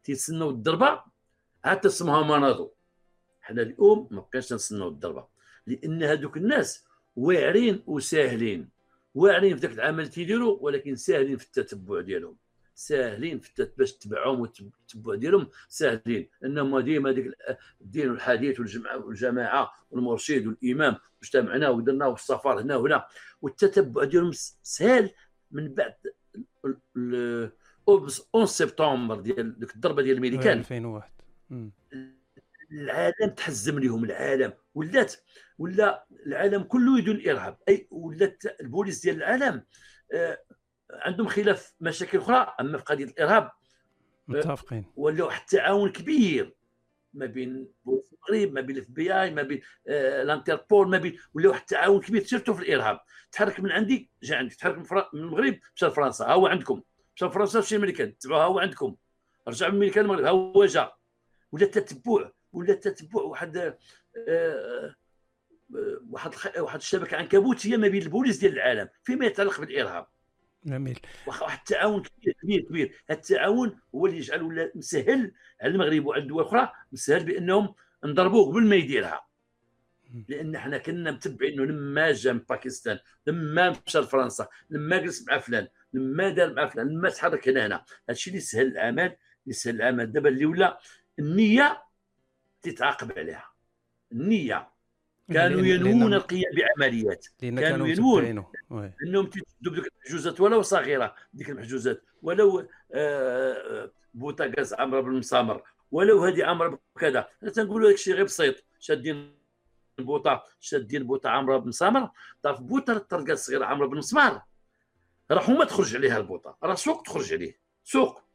تيتسناو الضربة عاد تسمها مناضو حنا اليوم ما بقيناش الضربة. لأن هذوك الناس واعرين وساهلين. واعرين في ذاك العمل تيديروا ولكن ساهلين في التتبع ديالهم. ساهلين في باش تتبعهم والتتبع ديالهم ساهلين. انهم ديما هذيك الدين والحديث والجماعه والجماعة والمرشد والإمام واجتمعنا ودرنا والسفر هنا وهنا. والتتبع ديالهم سهل من بعد 11 سبتمبر ديال ديك الضربة ديال الميريكان 2001 العالم تحزم لهم العالم ولات ولا العالم كله يدون الإرهاب. أي ولات البوليس ديال العالم آه عندهم خلاف مشاكل أخرى أما في قضية الإرهاب آه، متفقين. ولاو واحد التعاون كبير ما بين المغرب ما بين ال FBI ما بين آه الانتربول ما بين ولا واحد التعاون كبير surtout في الإرهاب. تحرك من عندي جا عندك تحرك من, فرا... من المغرب مشى لفرنسا. ها هو عندكم. مشى لفرنسا مشى الامريكان تبعوها هو عندكم. رجع من الامريكان المغرب ها هو جا. ولا تتبع ولا تتبع واحد آه, آه، واحد واحد الشبكة عنكبوتية ما بين البوليس ديال العالم فيما يتعلق بالإرهاب. جميل. واحد التعاون كبير كبير كبير. التعاون هو اللي يجعل ولا مسهل على المغرب وعلى الدول الاخرى مسهل بأنهم نضربوه قبل ما يديرها لأن إحنا كنا متبعينه لما جا من باكستان لما مشى لفرنسا لما جلس مع فلان لما دار مع فلان لما تحرك هنا هنا هذا الشيء اللي سهل العمل اللي سهل العمل دابا اللي ولا النية تتعاقب عليها. النية. كانوا ينوون القيام بعمليات. كانوا ينوون أنهم تيتدوا بديك المحجوزات ولو صغيرة ديك المحجوزات. ولو آه، بوطاغاز عمرو بن مسامر. ولو هذه عمرو بكذا أنا تنقولوا هذاك الشيء غير بسيط. شادين البوطه شادين البوطه عمرو بن مسامر. تعرف بوطه الطرقة الصغيرة عمرو بن مسمار راه هما تخرج عليها البوطه راه سوق تخرج عليه. سوق.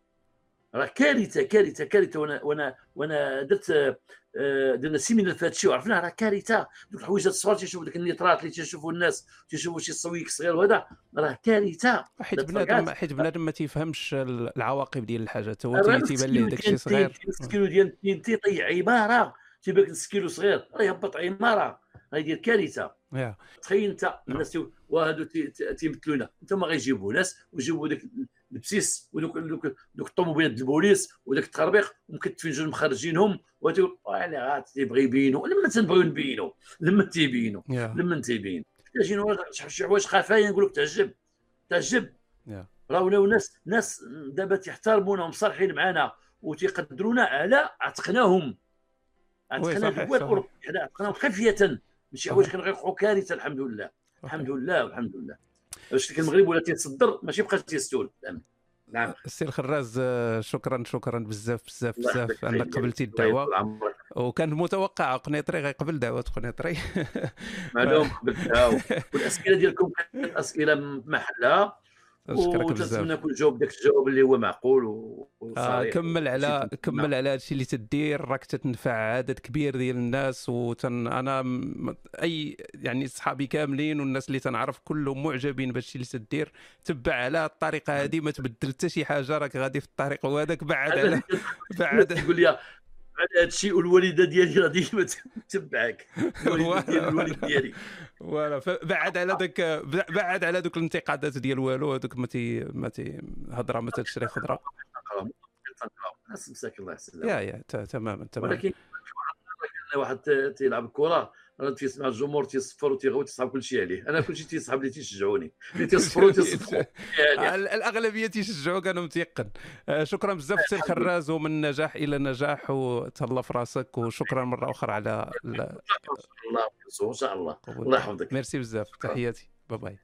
راه كارثة كارثة كارثة. وأنا وأنا وأنا درت آه، درنا سيمينار في هذا الشيء وعرفناه راه كارثة. دوك الحوايج الصغار تيشوفوا ديك النيترات اللي تيشوفوا الناس تيشوفوا شي صويك صغير وهذا راه كارثة. حيت بنادم حيت بنادم ما تيفهمش العواقب ديال الحاجات هو تيبان ليه داك الشيء صغير. السكيلو ديال تيطيح عماره تيبان لك السكيلو صغير راه يهبط عمارة. غيدير كارثة. تخيل انت الناس وهادو تيمثلونا. انت ما غيجيبوا ناس ويجيبوا داك البسيس ودوك دوك دوك الطوموبيلات البوليس وداك التخربيق ومكتفين جوج مخرجينهم وتقول يعني غات تيبغي يبينوا لما تنبغيو نبينوا لما تيبينوا لما تيبين كاجينا شي حوايج خفايا نقول لك تعجب. تعجب راه ولاو ناس ناس دابا تيحترمونا ومصالحين معنا وتيقدرونا على عتقناهم. عتقنا الدول حنا عتقناهم خفية. من شي حوايج كانوا غيوقعوا كارثة الحمد لله. الحمد لله والحمد لله. باش المغرب ولا تيتصدر ماشي بقى تيستول. نعم. السي الخراز شكرا شكرا بزاف بزاف بزاف أنك قبلتي الدعوة. وكان متوقع قنيطري غيقبل دعوة قنيطري معلوم قبلتها والأسئلة ديالكم كانت أسئلة محلها بزاف. نكون جاوب داك الجواب اللي هو معقول آه كمل على كمل على هادشي اللي تدير راك تتنفع عدد كبير ديال الناس وتن أنا م... اي يعني صحابي كاملين والناس اللي تنعرف كلهم معجبين بالشيء اللي تدير. تبع على الطريقة هذه ما تبدل حتى شي حاجة راك غادي في الطريق. وهذاك بعد على بعد يقول لي على هذا الشيء والوالده ديالي راه ديما تتبعك الوالد ديالي. voilà بعد على ذاك بعد على ذوك الانتقادات ديال والو هذوك ما تي ما تي هضرة ما تشري خضرة. الناس مساكن الله يحسن يا يا تماما تماما. ولكن واحد تيلعب الكره أنا تيسمع الجمهور تيصفر وتيغوي تيصحاب كل شيء عليه. أنا كل شيء تيصحاب لي تيشجعوني. اللي تيصفروا تيصفروا الأغلبية تيشجعوك أنا متيقن. آه، شكرا بزاف سي الخراز ومن نجاح إلى نجاح وتهلا في راسك وشكرا مرة أخرى على الله إن شاء الله. الله يحفظك. ميرسي بزاف. تحياتي. bye bye